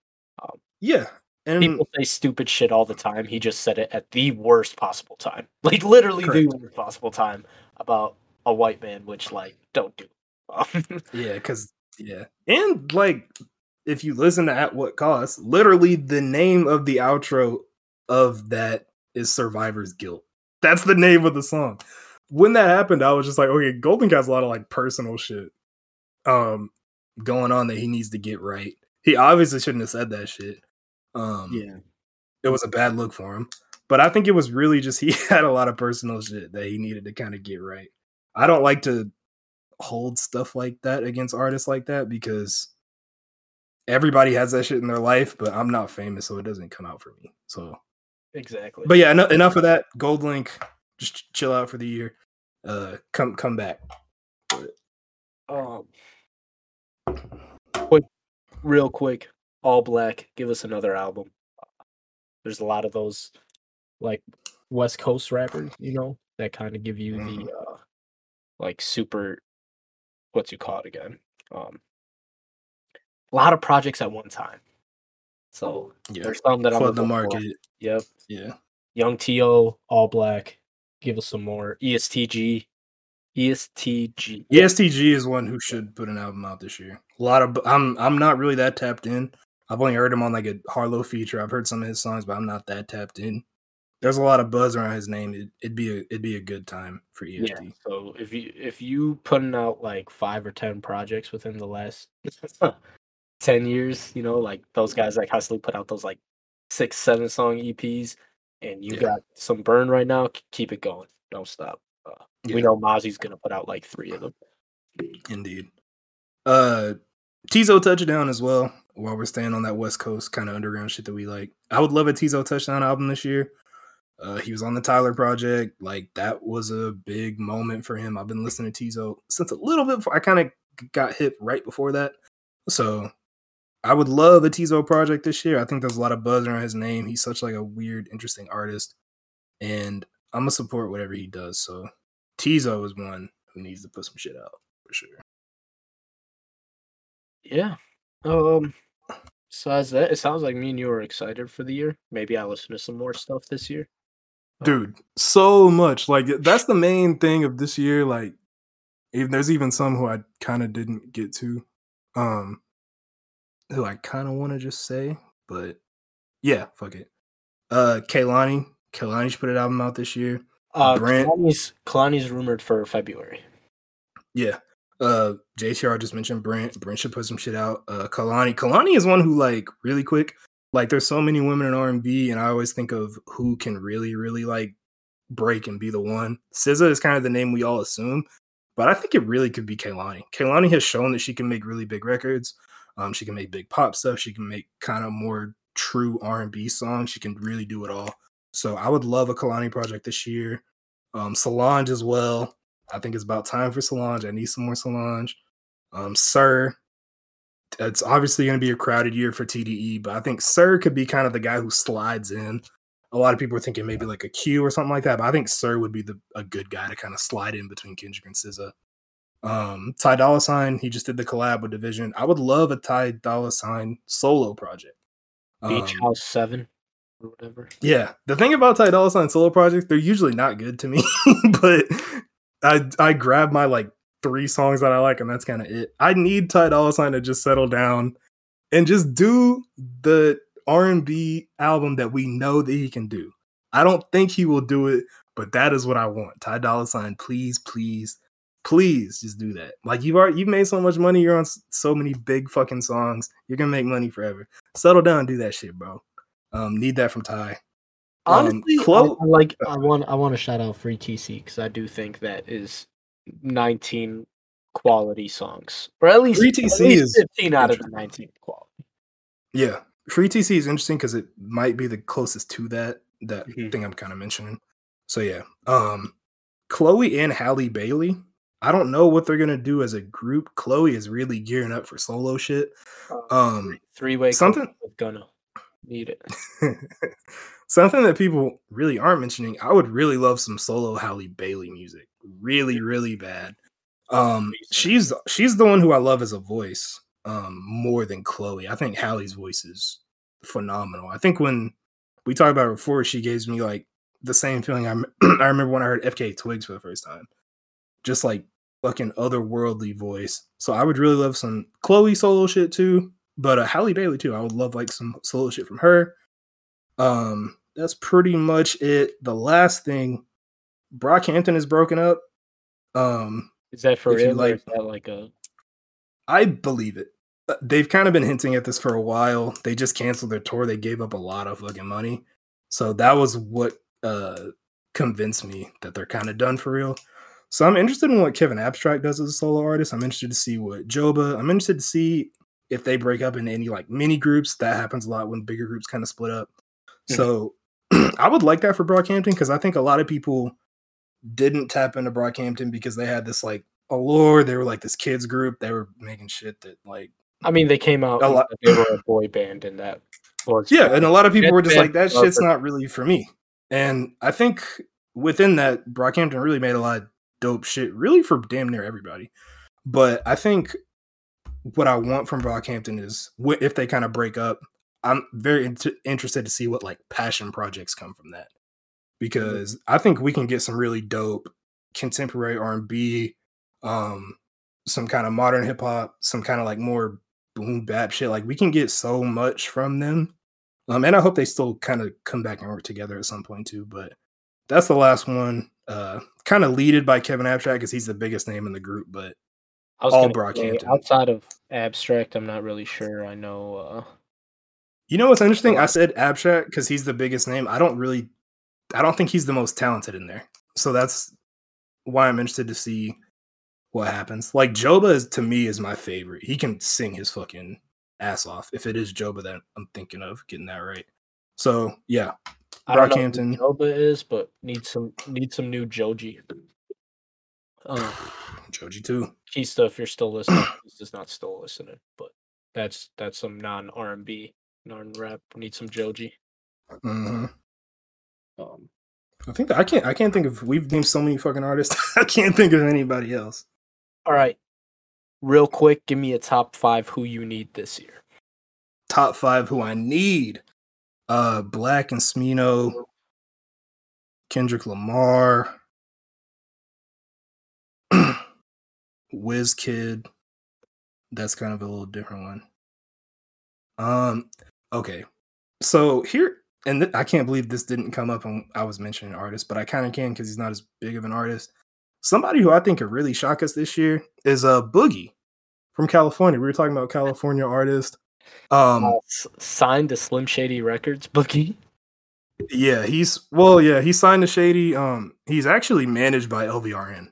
um, yeah, and people say stupid shit all the time. He just said it at the worst possible time, like literally the worst possible time about a white man, which like don't do. yeah, because yeah, and like if you listen to at what cost, literally the name of the outro of that is Survivor's Guilt. That's the name of the song. When that happened, I was just like, okay, Golden has a lot of like personal shit um going on that he needs to get right. He obviously shouldn't have said that shit. Um yeah. it was a bad look for him. But I think it was really just he had a lot of personal shit that he needed to kind of get right. I don't like to hold stuff like that against artists like that because everybody has that shit in their life, but I'm not famous, so it doesn't come out for me. So, exactly. but yeah, eno- enough of that. GoldLink, just chill out for the year. Uh, come come back. Um, quick, real quick, all black. Give us another album. There's a lot of those, like West Coast rappers, you know, that kind of give you the uh, like super. What's you call it again? Um, a lot of projects at one time. So Yeah, there's some that I'm flood the looking for. market. Yep, Yeah, Young To, all black. Give us some more ESTG. ESTG. ESTG is one who should put an album out this year. A lot of I'm I'm not really that tapped in. I've only heard him on like a Harlow feature. I've heard some of his songs, but I'm not that tapped in. There's a lot of buzz around his name. It, it'd be a it'd be a good time for E EST. Yeah. So if you if you putting out like five or ten projects within the last ten years, you know, like those guys that constantly put out those like six, seven song EPs, and you Yeah. got some burn right now, keep it going. Don't stop. Uh, We know Mozzy's gonna put out like three of them. Indeed. Uh Teezo Touchdown as well. While we're staying on that West Coast kind of underground shit that we like. I would love a Teezo Touchdown album this year. Uh he was on the Tyler project. Like that was a big moment for him. I've been listening to Teezo since a little bit before I kind of got hit right before that. So I would love a Teezo project this year. I think there's a lot of buzz around his name. He's such like a weird, interesting artist. And I'm gonna support whatever he does. So Teezo is one who needs to put some shit out for sure. Yeah. Um. Besides that, it sounds like me and you are excited for the year. Maybe I'll listen to some more stuff this year. Um, dude so much like that's the main thing of this year like even there's even some who i kind of didn't get to um who i kind of want to just say but yeah fuck it uh Kehlani Kehlani should put an album out this year Uh, Brent- Kehlani's, Kehlani's rumored for February. yeah uh JTR just mentioned Brent Brent should put some shit out uh Kehlani Kehlani is one who like really quick like there's so many women in R&B and I always think of who can really really like break and be the one. SZA is kind of the name we all assume, but I think it really could be Kehlani. Kehlani has shown that she can make really big records. Um, she can make big pop stuff. She can make kind of more true R&B songs. She can really do it all. So I would love a Kehlani project this year. Um, Solange as well. I think it's about time for Solange. I need some more Solange. Um, Sir. It's obviously going to be a crowded year for TDE, but I think Sir could be kind of the guy who slides in. A lot of people are thinking maybe like a Q or something like that, but I think Sir would be the a good guy to kind of slide in between Kendrick and SZA. Um, Ty Dolla Sign, he just did the collab with Division. I would love a Ty Dolla Sign solo project. Beach Um, House Seven or whatever. yeah, the thing about Ty Dolla Sign solo projects, they're usually not good to me, but I I grab my like three songs that I like, and that's kind of it. I need Ty Dolla Sign to just settle down and just do the R and B album that we know that he can do. I don't think he will do it, but that is what I want. Ty Dolla Sign, please, please, please, just do that. Like you've already you've made so much money. You're on so many big fucking songs. You're gonna make money forever. Settle down, and do that shit, bro. Um, need that from Ty. Um, Honestly, I- Chloe- I, like I want I want to shout out Free TC because I do think that is 19 quality songs, or at least, Free at TC least is 15 out of the 19 quality. Yeah, free TC is interesting because it might be the closest to that that Mhm. thing I'm kind of mentioning. So yeah, um, Chloe and Halle Bailey. I don't know what they're gonna do as a group. Chloe is really gearing up for solo shit. Um, Three way something- gonna need it. something that people really aren't mentioning. I would really love some solo Halle Bailey music. Really, really bad. Um, she's she's the one who I love as a voice. Um, more than Chloe. I think Halle's voice is phenomenal. I think when we talked about her before, she gives me like the same feeling I, I remember when I heard FKA Twigs for the first time. Just like fucking otherworldly voice. So I would really love some Chloe solo shit too, but uh, Halle Bailey too. I would love like some solo shit from her. Um, that's pretty much it. The last thing, Brockhampton is broken up. Um, Is that for real? like- is that like a I believe it. Uh, They've kind of been hinting at this for a while. They just canceled their tour. They gave up a lot of fucking money. So that was what uh convinced me that they're kind of done for real. So I'm interested in what Kevin Abstract does as a solo artist. I'm interested to see what Joba. I'm interested to see if they break up into any like mini groups. That happens a lot when bigger groups kind of split up. Mhm. So I would like that for Brockhampton because I think a lot of people didn't tap into Brockhampton because they had this like allure. They were like this kids group. They were making shit that like I mean, they came out A lot- they were a boy band, and that was yeah, and a lot of people were just like that shit's not really for me. And I think within that, Brockhampton really made a lot dope shit, really for damn near everybody. But I think what I want from Brockhampton is if they kind of break up, I'm very int- interested to see what like passion projects come from that because I think we can get some really dope contemporary R&B, um, some kind of modern hip hop, some kind of like more boom bap shit. Like we can get so much from them. Um, and I hope they still kind of come back and work together at some point too. But that's the last one. Uh, kind of leaded by Kevin Abstract because he's the biggest name in the group. But I was all Brockhampton. outside of abstract. I'm not really sure. I know. uh you know what's interesting? I said Abstract because he's the biggest name. I don't really, I don't think he's the most talented in there. So that's why I'm interested to see what happens. Like Joba is to me is my favorite. He can sing his fucking ass off. If it is Joba that I'm thinking of getting that right. So yeah, I don't know who Brockhampton. Joba is, but need some need some new Joji. Uh, Joji too. Keista, if you're still listening, Keista's not still listening, but that's that's some non R and B, non rap. Need some Joji. hmm Um, I think I can't. I can't think of. We've named so many fucking artists. I can't think of anybody else. all right, real quick, give me a top five who you need this year. Top five who I need. Uh, 6LACK and Smino, Kendrick Lamar, Wizkid. That's kind of a little different one. Um. Okay. So here, and th- I can't believe this didn't come up when I was mentioning artists, but I kind of can because he's not as big of an artist. Somebody who I think could really shock us this year is uh Boogie from California. We were talking about California artist. Um, Uh, signed to Slim Shady Records, Boogie. yeah, he's well, yeah, he signed to Shady. Um, he's actually managed by LVRN,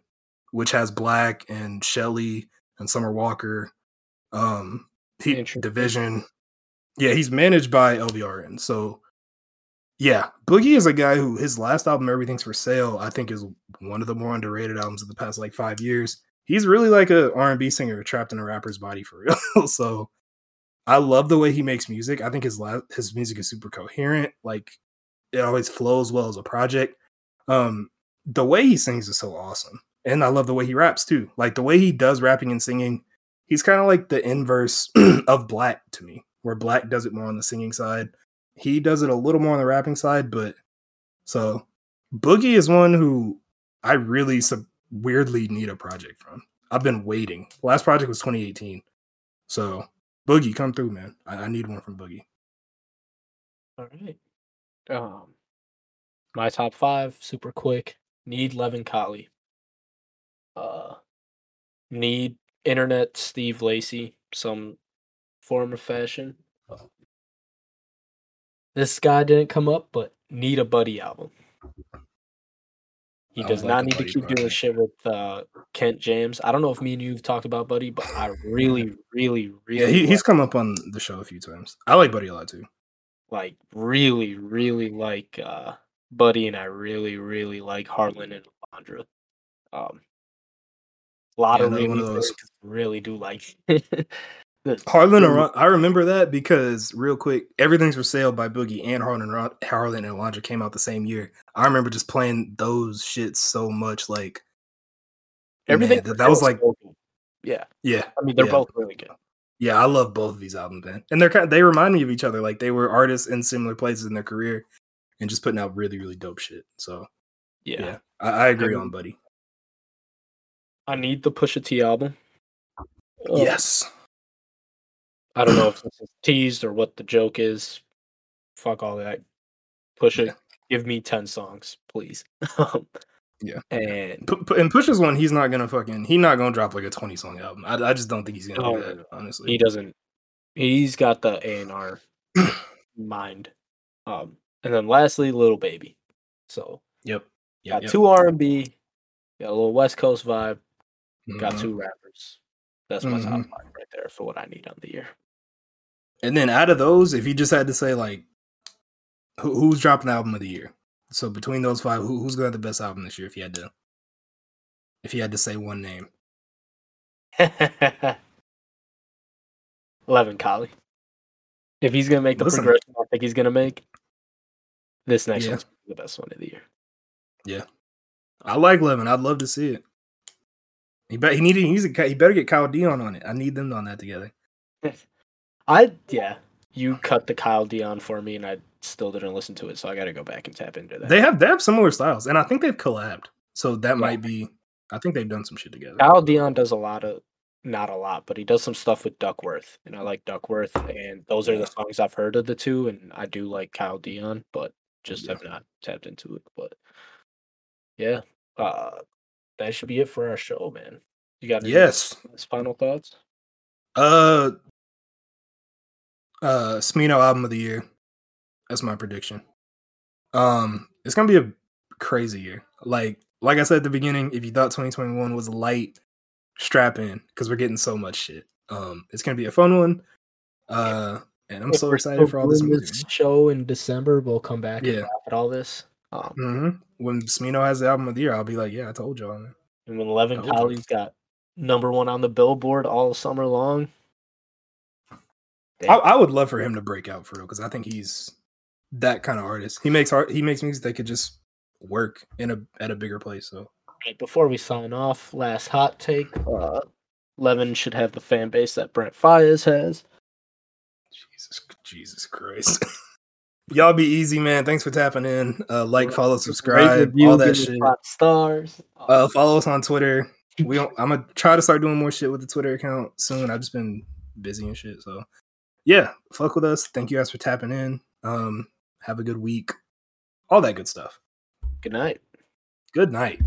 which has 6LACK and Shelly and Summer Walker. Um, he division. Yeah, he's managed by LVRN. So yeah, Boogie is a guy who his last album, Everything's for Sale, I think is one of the more underrated albums of the past like five years. He's really like a R&B singer trapped in a rapper's body for real. so I love the way he makes music. I think his la- his music is super coherent. Like it always flows well as a project. Um, the way he sings is so awesome, and I love the way he raps too. Like the way he does rapping and singing, he's kind of like the inverse of 6LACK to me, where 6LACK does it more on the singing side. He does it a little more on the rapping side, but so Boogie is one who I really sub- weirdly need a project from. I've been waiting. Last project was 2018, so Boogie, come through, man. I, I need one from Boogie. All right. Um, my top five, super quick. Need Leven Kali. Uh, need internet Steve Lacy, some form of fashion. This guy didn't come up, but need a Buddy album. He does not like need to Buddy keep doing project. shit with uh, Kent Jamz. I don't know if me and you've talked about Buddy, but I really, really, really Yeah, he, like- he's come up on the show a few times. I like Buddy a lot too. like really, really like uh Buddy and I really, really like Harlan and Alondra. Um a lot Yeah, of one of those. really do like Harlan, Really? I remember that because real quick, everything's for sale by Boogie and Harlan. Ro- Harlan and Alondra came out the same year. I remember just playing those shits so much. Like, everything man, that, that was like, yeah. yeah, I mean they're yeah. both really good. yeah. I love both of these albums, man, and they're kind. of, They remind me of each other. Like they were artists in similar places in their career, and just putting out really, really dope shit. So Yeah. yeah, I, I agree Um, on Buddy. I need the Pusha T album. Uh, yes, I don't know if this is teased or what the joke is. Fuck all that. Pusha, Yeah. give me ten songs, please. Um, Yeah. And P- and Push's one, he's not gonna fucking. He's not gonna drop like a twenty song album. I, I just don't think he's gonna Oh, do that. Honestly, he doesn't he's got the A and R mind. Um and then lastly Lil Baby. So Yep. Yeah. got two R and B, got a little West Coast vibe, got Mhm. two rappers. That's my top Mhm. five right there for what I need on the year. And then out of those, if you just had to say like, who, who's dropping the album of the year? So between those five, who, who's got the best album this year? If you had to, if you had to say one name, Leven Kali. If he's gonna make the Listen. progression I think he's gonna make, this next Yeah. one's the best one of the year. Yeah, I like Leven. I'd love to see it. He bet he needed. A, he better get Kyle Dion on it. I need them on that together. I yeah, you cut the Kyle Dion for me, and I still didn't listen to it, so I got to go back and tap into that. They have they have similar styles, and I think they've collabed. So that Yeah. might be. I think they've done some shit together. Kyle Dion does a lot of, not a lot, but he does some stuff with Duckworth, and I like Duckworth, and those are the songs I've heard of the two, and I do like Kyle Dion, but just Yeah. have not tapped into it. But yeah, uh, that should be it for our show, man. You got any Yes. final thoughts? Uh. Uh, Smino album of the year. That's my prediction. Um, it's gonna be a crazy year. Like, like I said at the beginning, if you thought 2021 was light, strap in because we're getting so much shit. Um, it's gonna be a fun one. Uh, and I'm If so excited for all this show in December. We'll come back and Yeah. laugh at all this. Um, hmm When Smino has the album of the year, I'll be like, yeah, I told y'all. Man. And when Leven. Kali's got number one on the billboard all summer long. I. I would love for him to break out for real because I think he's that kind of artist. He makes art. He makes music that could just work in a at a bigger place. So Right, before we sign off, last hot take. Uh, Leven should have the fan base that Brent Faiyaz has. Jesus, Jesus Christ. Y'all be easy, man. Thanks for tapping in. Uh, like, follow, subscribe, review, all that shit. stars. Uh, follow us on Twitter. We don't, I'm gonna try to start doing more shit with the Twitter account soon. I've just been busy and shit. So yeah, fuck with us. Thank you guys for tapping in. Um, have a good week. All that good stuff. Good night. Good night.